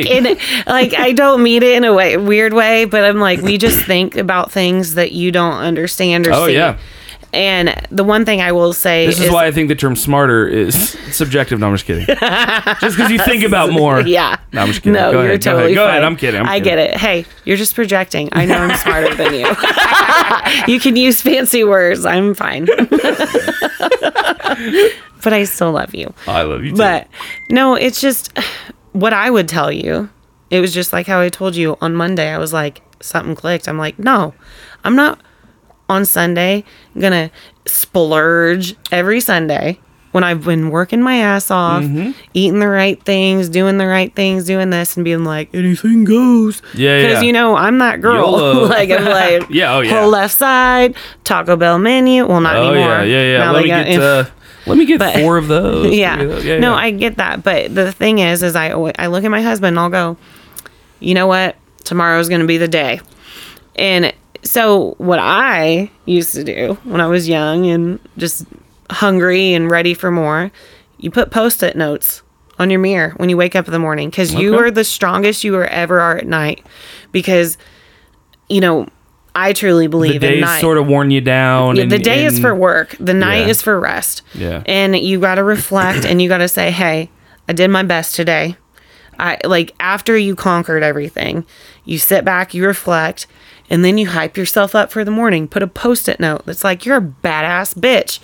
hey. in like I don't mean it in a way weird way, but I'm like we just think about things that you don't understand or Oh, see. yeah. And the one thing I will say This is why I think the term smarter is subjective. No, I'm just kidding. just because you think about more. Yeah. No, I'm just kidding. No, Go you're ahead, go totally ahead. Go fine. ahead. I'm kidding. I'm I kidding. get it. Hey, you're just projecting. I know I'm smarter than you. you can use fancy words. I'm fine. but I still love you. I love you too. But no, it's just what I would tell you. It was just like how I told you on Monday. I was like, something clicked. I'm like, no, I'm not on Sunday I'm gonna splurge every Sunday when I've been working my ass off, Mm-hmm. eating the right things, doing the right things, doing this, and being like, anything goes. Yeah, yeah. Because you know I'm that girl. Like I'm like, Yeah, oh, yeah. whole left side, Taco Bell menu. Well, not oh anymore. yeah, yeah, yeah. Now Let me got- get uh, let me get four of those. yeah. Of those. yeah no, yeah. I get that, but the thing is, is I I look at my husband and I'll go, you know what? Tomorrow's gonna be the day, and so what I used to do when I was young and just hungry and ready for more, you put post-it notes on your mirror when you wake up in the morning because you are the strongest you are ever are at night, because you know. I truly the believe in days night. sort of worn you down. Yeah, and, the day is for work. The night Yeah. is for rest. Yeah. And you got to reflect and you got to say, "Hey, I did my best today." I like after you conquered everything, you sit back, you reflect, and then you hype yourself up for the morning. Put a post-it note that's like you're a badass bitch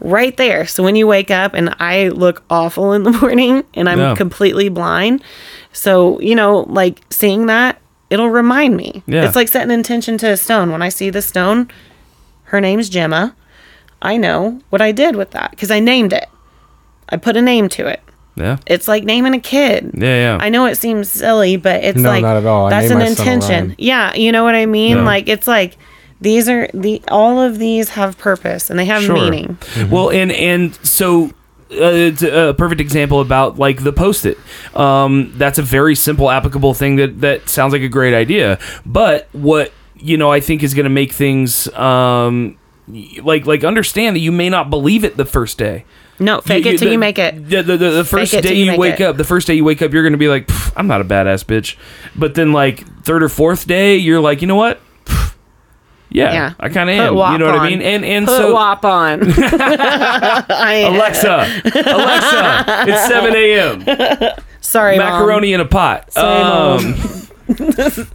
right there. So when you wake up and I look awful in the morning and I'm Yeah. completely blind, so you know, like seeing that, it'll remind me. Yeah. It's like setting intention to a stone. When I see the stone, her name's Gemma. I know what I did with that because I named it. I put a name to it. Yeah. It's like naming a kid. Yeah, yeah. I know it seems silly, but it's No, like not at all. I that's an intention. Yeah, you know what I mean? Yeah. Like it's like these are the all of these have purpose and they have Sure. meaning. Well, and and so uh, it's a perfect example about like the post-it. Um, that's a very simple, applicable thing that that sounds like a great idea. But what you know, I think is going to make things um, y- like like understand that you may not believe it the first day. No, fake it till the- you make it. The, the, the, the first day you you, wake it. up, the first day you wake up, you're going to be like, I'm not a badass bitch. But then, like, third or fourth day, you're like, you know what? Yeah, Yeah. I kind of am. You know what I mean? And and Put so WAP on. Alexa, Alexa, it's 7 a.m. sorry, Mom. Macaroni in a pot. Sorry, um,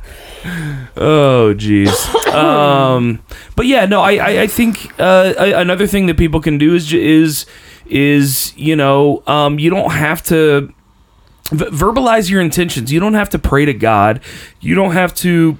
oh, jeez. Um, but yeah, no, I, I, I think uh, a- another thing that people can do is is is you know um, you don't have to v- verbalize your intentions. You don't have to pray to God. You don't have to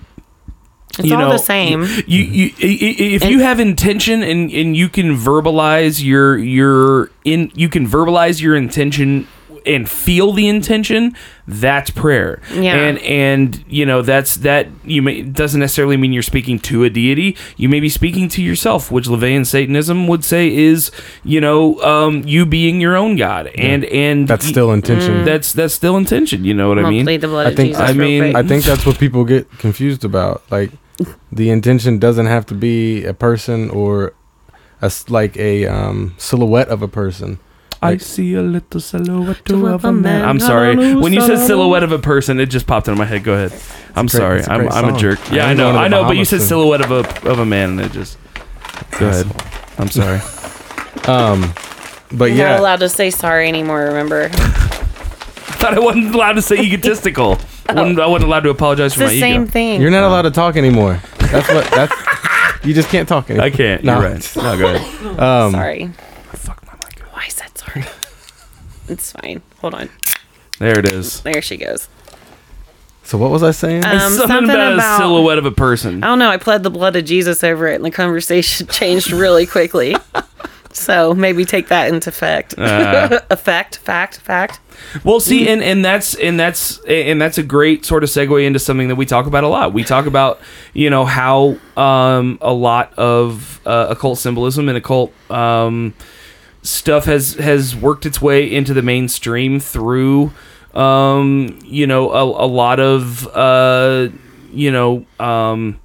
It's you all know, the same. You, you, i- i- if you have intention and, and you can verbalize your your in you can verbalize your intention and feel the intention, that's prayer. Yeah. And and you know that's that you may doesn't necessarily mean you're speaking to a deity. You may be speaking to yourself, which LaVeyan Satanism would say is you know um, you being your own God. And and That's still intention. that's that's still intention. You know what I'm I mean? the blood I of think- Jesus. I mean. I think that's what people get confused about. Like the intention doesn't have to be a person or a s like a um, silhouette of a person. I see a little silhouette To of a man. I'm sorry. When you said silhouette of a person, it just popped into my head. Go ahead. I'm great- sorry. it's a I'm, great I'm a song. jerk. Yeah, I I am know. going I know. But you Bahamas said soon. silhouette of a of a man, and it just. Go ahead. I'm sorry. Um, but You're yeah, not allowed to say sorry anymore. Remember, I thought I wasn't allowed to say egotistical. I, wasn't, I wasn't allowed to apologize it's for the my same ego. thing. you're not allowed to talk anymore. That's what. That's you just can't talk anymore. I can't. No. You're right. No, go ahead. Um, sorry. Fuck my mic. Oh, I said sorry. It's fine. Hold on. There it is. There she goes. So what was I saying? Um, something, something about, about- a silhouette of a person. I don't know. I pled the blood of Jesus over it, and the conversation changed really quickly. so maybe take that into effect. Uh, effect, fact, fact. Well, see, and and that's and that's and that's a great sort of segue into something that we talk about a lot. We talk about you know how um, a lot of uh, occult symbolism and occult um, stuff has has worked its way into the mainstream through um, you know a, a lot of uh, you know. Um,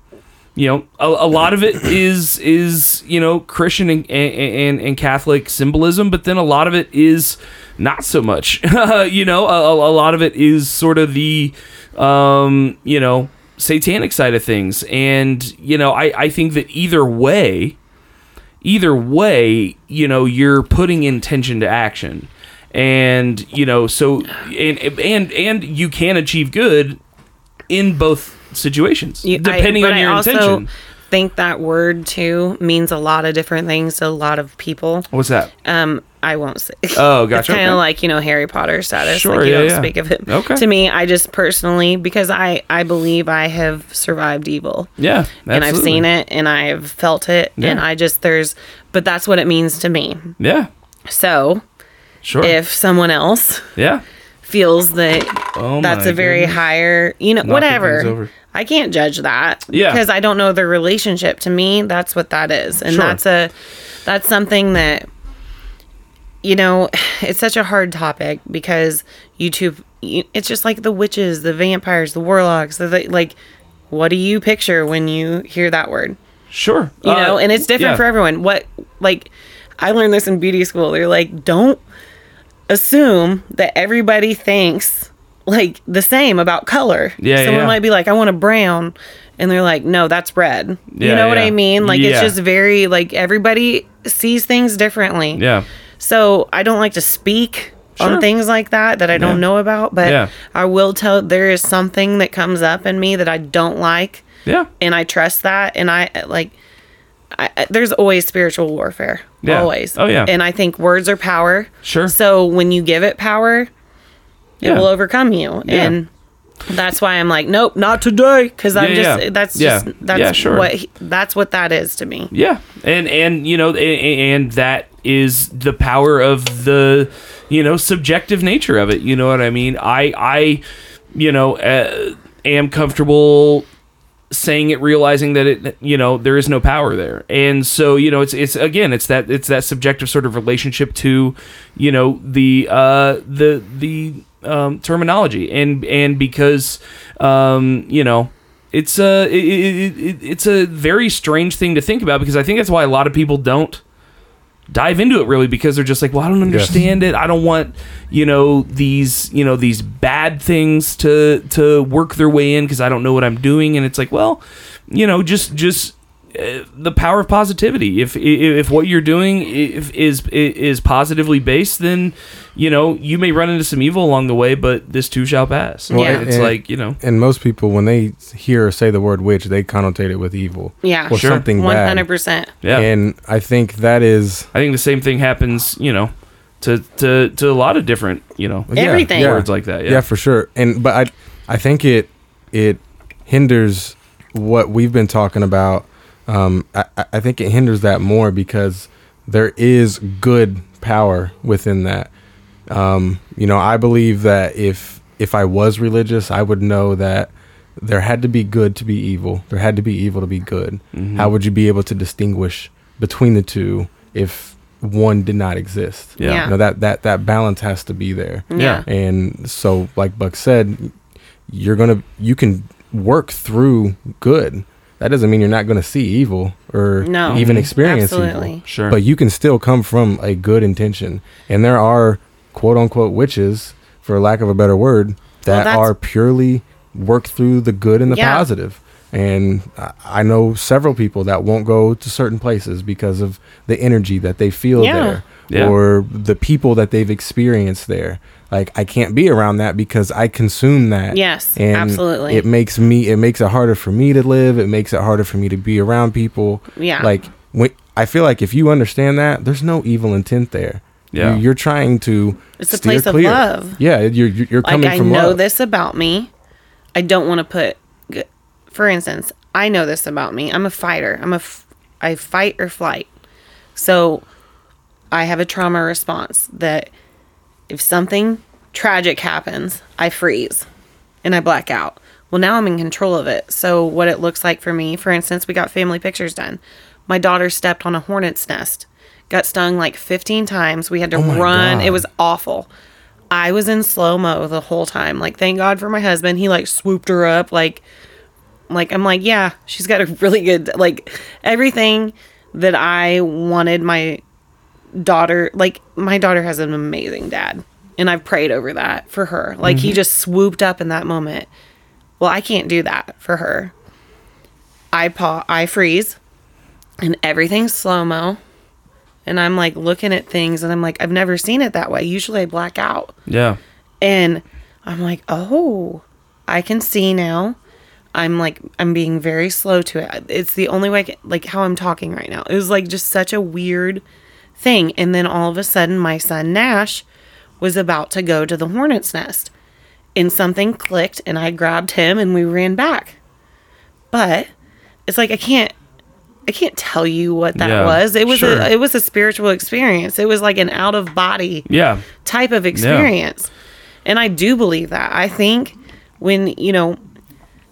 you know, a, a lot of it is is you know Christian and, and and Catholic symbolism, but then a lot of it is not so much. you know, a, a lot of it is sort of the um, you know satanic side of things, and you know, I I think that either way, either way, you know, you're putting intention to action, and you know, so and and and you can achieve good in both situations, I- depending but on I your also intention. Think that word too means a lot of different things to a lot of people. What's that? Um, I won't say. Oh, gotcha. It's kind of Okay. like you know Harry Potter status. Sure, like you yeah, don't yeah. speak of it. Okay. To me, I just personally because I I believe I have survived evil. Yeah, and I've seen it and I've felt it and I just there's but that's what it means to me. Yeah, So sure. if someone else yeah, feels that oh that's a very goodness. higher, you know, Knocking whatever. I can't judge that Yeah. because I don't know their relationship. To me, that's what that is, and Sure. that's a that's something that you know it's such a hard topic because YouTube. It's just like the witches, the vampires, the warlocks. The, the, like, what do you picture when you hear that word? sure. you know Uh, and it's different yeah. for everyone what like i learned this in beauty school they're like don't assume that everybody thinks like the same about color Yeah, someone yeah. might be like i want a brown and they're like no that's red Yeah, you Yeah, know what i mean like Yeah. it's just very like everybody sees things differently Yeah, so i don't like to speak Sure. on things like that that i don't Yeah. know about but Yeah. i will tell there is something that comes up in me that i don't like yeah, and I trust that. And I uh, like, I, I- there's always spiritual warfare, Yeah. always. Oh, yeah. And I think words are power. Sure. So when you give it power, it will overcome you. Yeah. And that's why I'm like, nope, not today, because I'm just yeah. that's Yeah. just that's Yeah, sure. what he- that's what that is to me. yeah, and and you know, and, and that is the power of the you know subjective nature of it. You know what I mean? I I you know uh, am comfortable saying it realizing that it you know there is no power there and so you know it's it's again it's that it's that subjective sort of relationship to you know the uh the the um terminology. And and because um you know it's a it, it, it, it's a very strange thing to think about because i think that's why a lot of people don't dive into it really because they're just like well i don't understand it. I don't want you know these you know these bad things to to work their way in because i don't know what i'm doing. And it's like well you know just just Uh, the power of positivity if if, if what you're doing if, is is positively based then you know you may run into some evil along the way but this too shall pass Well, Yeah. it's and- like you know And most people, when they hear or say the word witch, they connotate it with evil. Yeah. Or Sure. something One bad. hundred percent. yeah And I think that is i think the same thing happens you know to to to a lot of different you know Yeah, Everything. yeah. words like that yeah yeah. for sure. And but I I think it it hinders what we've been talking about. Um, I, I- I think it hinders that more because there is good power within that. Um, you know, I believe that if if I was religious, I would know that there had to be good to be evil. There had to be evil to be good. Mm-hmm. How would you be able to distinguish between the two if one did not exist? Yeah. Yeah. You know that that that balance has to be there. Yeah. And so, like Buck said, you're gonna you can work through good. That doesn't mean you're not gonna see evil or No. even mm-hmm. experience Absolutely. evil. sure But you can still come from a good intention. And there are quote unquote witches, for lack of a better word, that that's- are purely work through the good and the Yeah. positive. And I- I know several people that won't go to certain places because of the energy that they feel Yeah. there Yeah. or the people that they've experienced there. Like I can't be around that because I consume that. Yes, and absolutely. It makes me. It makes it harder for me to live. It makes it harder for me to be around people. Yeah. Like when I feel like if you understand that, there's no evil intent there. Yeah. You, are trying to. It's a steer place of love. Yeah, you're you're, you're Like coming I from know love. this about me. I don't want to put. For instance, I know this about me. I'm a fighter. I'm a. F- I fight or flight. So, I have a trauma response that if something tragic happens, I freeze and I black out. Well, now I'm in control of it. So, what it looks like for me, for instance, we got family pictures done. My daughter stepped on a hornet's nest, got stung like 15 times. We had to Oh run. It was awful. I was in slow mo the whole time. Like, thank God for my husband. He like swooped her up. Like, like I'm like, yeah, she's got a really good like everything that I wanted my daughter. Like, my daughter has an amazing dad, and I've prayed over that for her. Like, he mm-hmm. just swooped up in that moment. Well, I can't do that for her. I paw, I freeze, and everything's slow mo. And I'm like looking at things, and I'm like, I've never seen it that way. Usually, I black out. yeah And I'm like, oh, I can see now. I'm like, I'm being very slow to it. It's the only way, I can, like how I'm talking right now. It was like just such a weird thing. And then all of a sudden, my son Nash was about to go to the hornet's nest. And something clicked, and I grabbed him and we ran back. But it's like, I can't. I can't tell you what that Yeah, was. It was sure. a it was a spiritual experience. It was like an out of body yeah type of experience. And I do believe that. I think when, you know,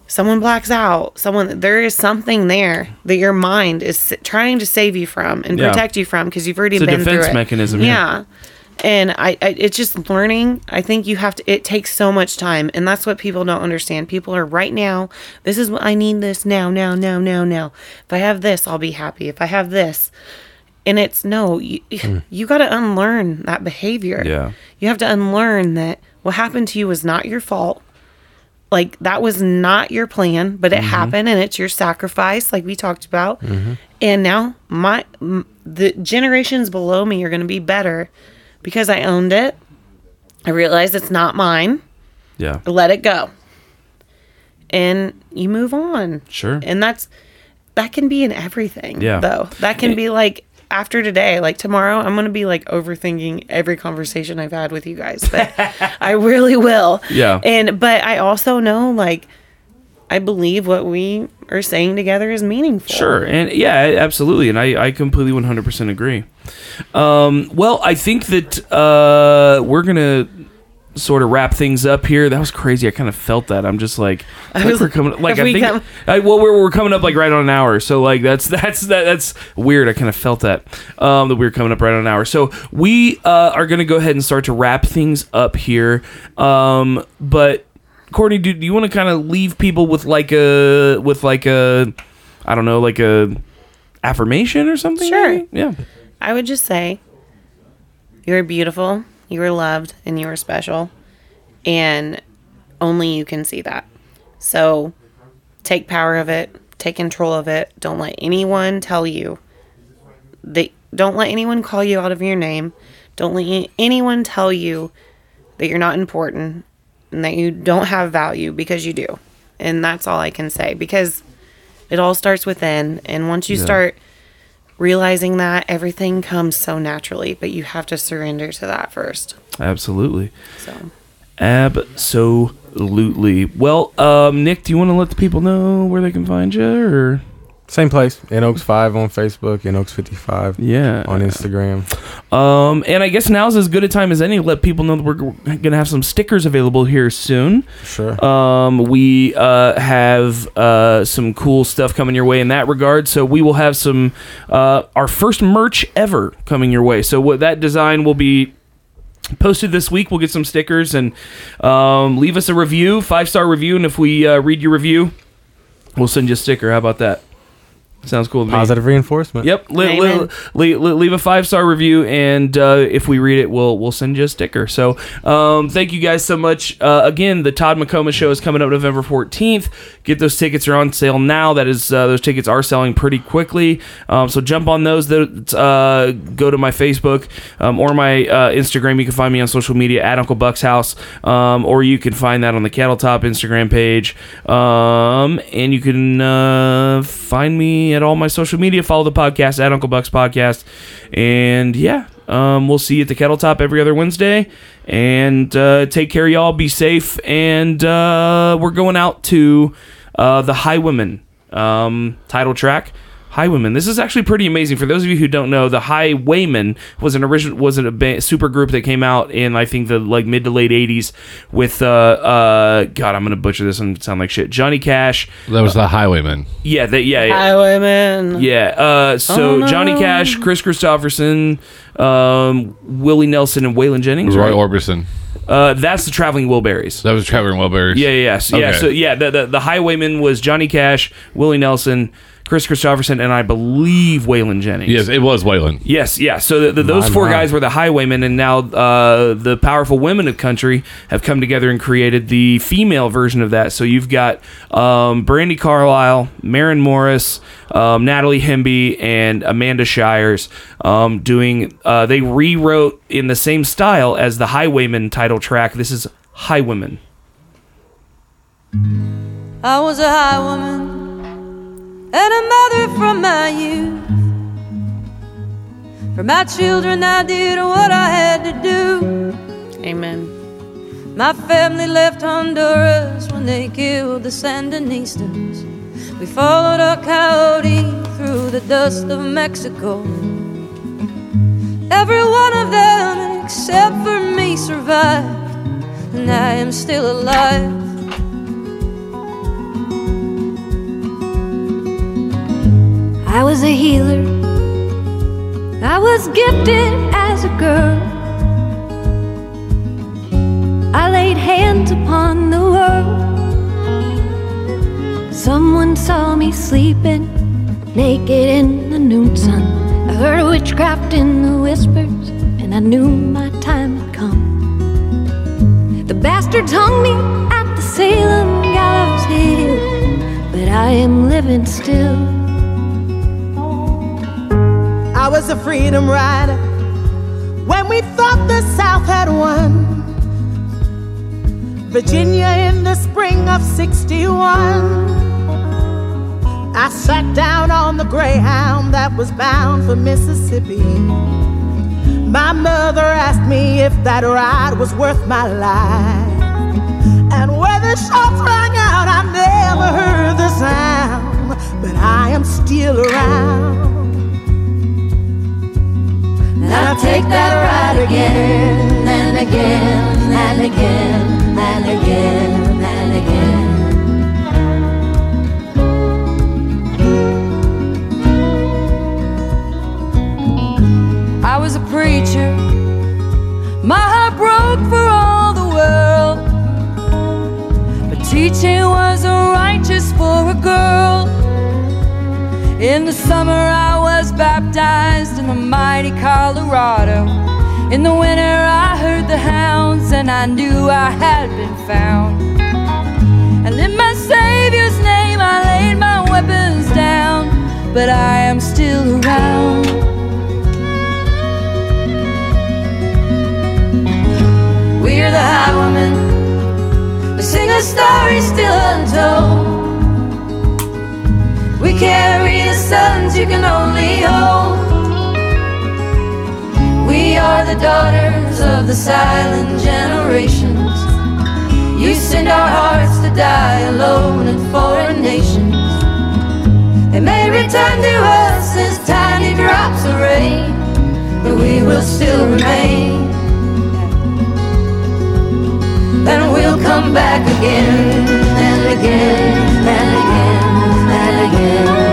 someone blacks out, someone there is something there that your mind is trying to save you from and Yeah. protect you from because you've already It's a been defense through it. mechanism, yeah. Yeah. And I, I it's just learning. I think you have to it takes so much time and that's what people don't understand. People are right now, this is what I need this now, now, now, now, now. If I have this, I'll be happy. If I have this, and it's no you, hmm. you got to unlearn that behavior Yeah. you have to unlearn that what happened to you was not your fault like that was not your plan but it mm-hmm. happened and it's your sacrifice like we talked about. Mm-hmm. And now my m- the generations below me are going to be better because i owned it. I realized it's not mine. Yeah. I let it go. And you move on. Sure. and that's that can be in everything Yeah. though. That can be like after today like tomorrow i'm gonna be like overthinking every conversation i've had with you guys but i really will Yeah. and but i also know like i believe what we are saying together is meaningful Sure, and yeah, absolutely, and I, I completely one hundred percent agree. Um, well, I think that uh, we're gonna sort of wrap things up here. That was crazy. I kind of felt that. I'm just like, I think was- we're coming. Like I we think, come- I, well, we're, we're coming up like right on an hour. So like that's that's that, that's weird. I kind of felt that um, that we were coming up right on an hour. So we uh, are gonna go ahead and start to wrap things up here. Um, but Courtney, do, do you want to kind of leave people with like a with like a I don't know like a affirmation or something? Sure. maybe? Yeah. I would just say you're beautiful, you are loved, and you are special. And only you can see that. So take power of it, take control of it. Don't let anyone tell you that, don't let anyone call you out of your name. Don't let anyone tell you that you're not important and that you don't have value because you do. And that's all I can say because it all starts within. And once you start realizing that everything comes so naturally, but you have to surrender to that first. Absolutely. So Absolutely. Well, um, Nick, do you want to let the people know where they can find you? Or Same place. In Oaks Five on Facebook. In Oaks Fifty Five yeah, on Instagram. Um, and I guess now's as good a time as any to let people know that we're gonna have some stickers available here soon. Sure. Um, we uh, have uh, some cool stuff coming your way in that regard. So we will have some uh, our first merch ever coming your way. So what that design will be posted this week. We'll get some stickers and um, leave us a review, five star review, and if we uh, read your review, we'll send you a sticker. How about that? Sounds cool. To me. Positive reinforcement. Yep. Li- Amen. li- li- leave a five star review, and uh, if we read it, we'll we'll send you a sticker. So, um, thank you guys so much. Uh, again, the Todd McComa show is coming up November fourteenth. Get those tickets are on sale now. That is, uh, those tickets are selling pretty quickly. Um, so jump on those. That uh, go to my Facebook um, or my uh, Instagram. You can find me on social media at Uncle Buck's House, um, or you can find that on the Cattle Top Instagram page. Um, and you can uh, find me at all my social media. Follow the podcast at Uncle Buck's Podcast. And yeah, um, we'll see you at the Kettle Top every other Wednesday. And uh, take care, y'all. Be safe. And uh, we're going out to uh, the Highwaymen um, title track. Highwaymen. This is actually pretty amazing. For those of you who don't know, the Highwaymen was an original was a ba- super group that came out in I think the like mid to late '80s with uh uh God I'm gonna butcher this and sound like shit. Johnny Cash. That was the Highwaymen. Yeah, they, yeah, yeah. Highwayman. Yeah. Uh, so Oh, no. Johnny Cash, Kris Kristofferson, um, Willie Nelson, and Waylon Jennings. Roy right? Orbison. Uh, that's the Traveling Wilburys. That was Traveling Wilburys. Yeah, yeah, yeah. So, yeah, so yeah, the, the the Highwayman was Johnny Cash, Willie Nelson, Kris Kristofferson, and I believe Waylon Jennings. Yes, it was Waylon. Yes, yeah. So the, the, those My, four my. guys were the highwaymen, and now uh, the powerful women of country have come together and created the female version of that. So you've got um, Brandi Carlile, Maren Morris, um, Natalie Hemby, and Amanda Shires um, doing. Uh, they rewrote in the same style as the Highwaymen title track. This is Highwomen. I was a high woman and a mother from my youth. For my children, I did what I had to do. Amen. My family left Honduras when they killed the Sandinistas. We followed a coyote through the dust of Mexico. Every one of them, except for me, survived, and I am still alive. I was a healer. I was gifted as a girl. I laid hands upon the world. Someone saw me sleeping naked in the noon sun. I heard witchcraft in the whispers, and I knew my time had come. The bastards hung me at the Salem gallows hill, but I am living still. I was a freedom rider when we thought the South had won. Virginia in the spring of 61. I sat down on the Greyhound that was bound for Mississippi. My mother asked me if that ride was worth my life. And when the shots rang out, I never Take that ride again, and again and again and again and again. I was a preacher. My heart broke for all the world. But teaching wasn't righteous for a girl. In the summer, I was baptized the mighty Colorado. In the winter, I heard the hounds and I knew I had been found. And in my Savior's name, I laid my weapons down. But I am still around. We're the Highwomen. We sing a story still untold. We carry the sons you can only hold. We are the daughters of the silent generations. You send our hearts to die alone in foreign nations. They may return to us as tiny drops of rain, but we will still remain then we'll come back again and again and again and again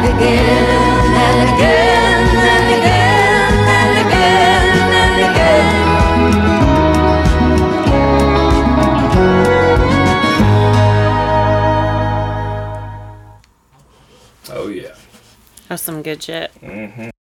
back again and again and again and again and again. Oh yeah. That's some good shit. Mm-hmm.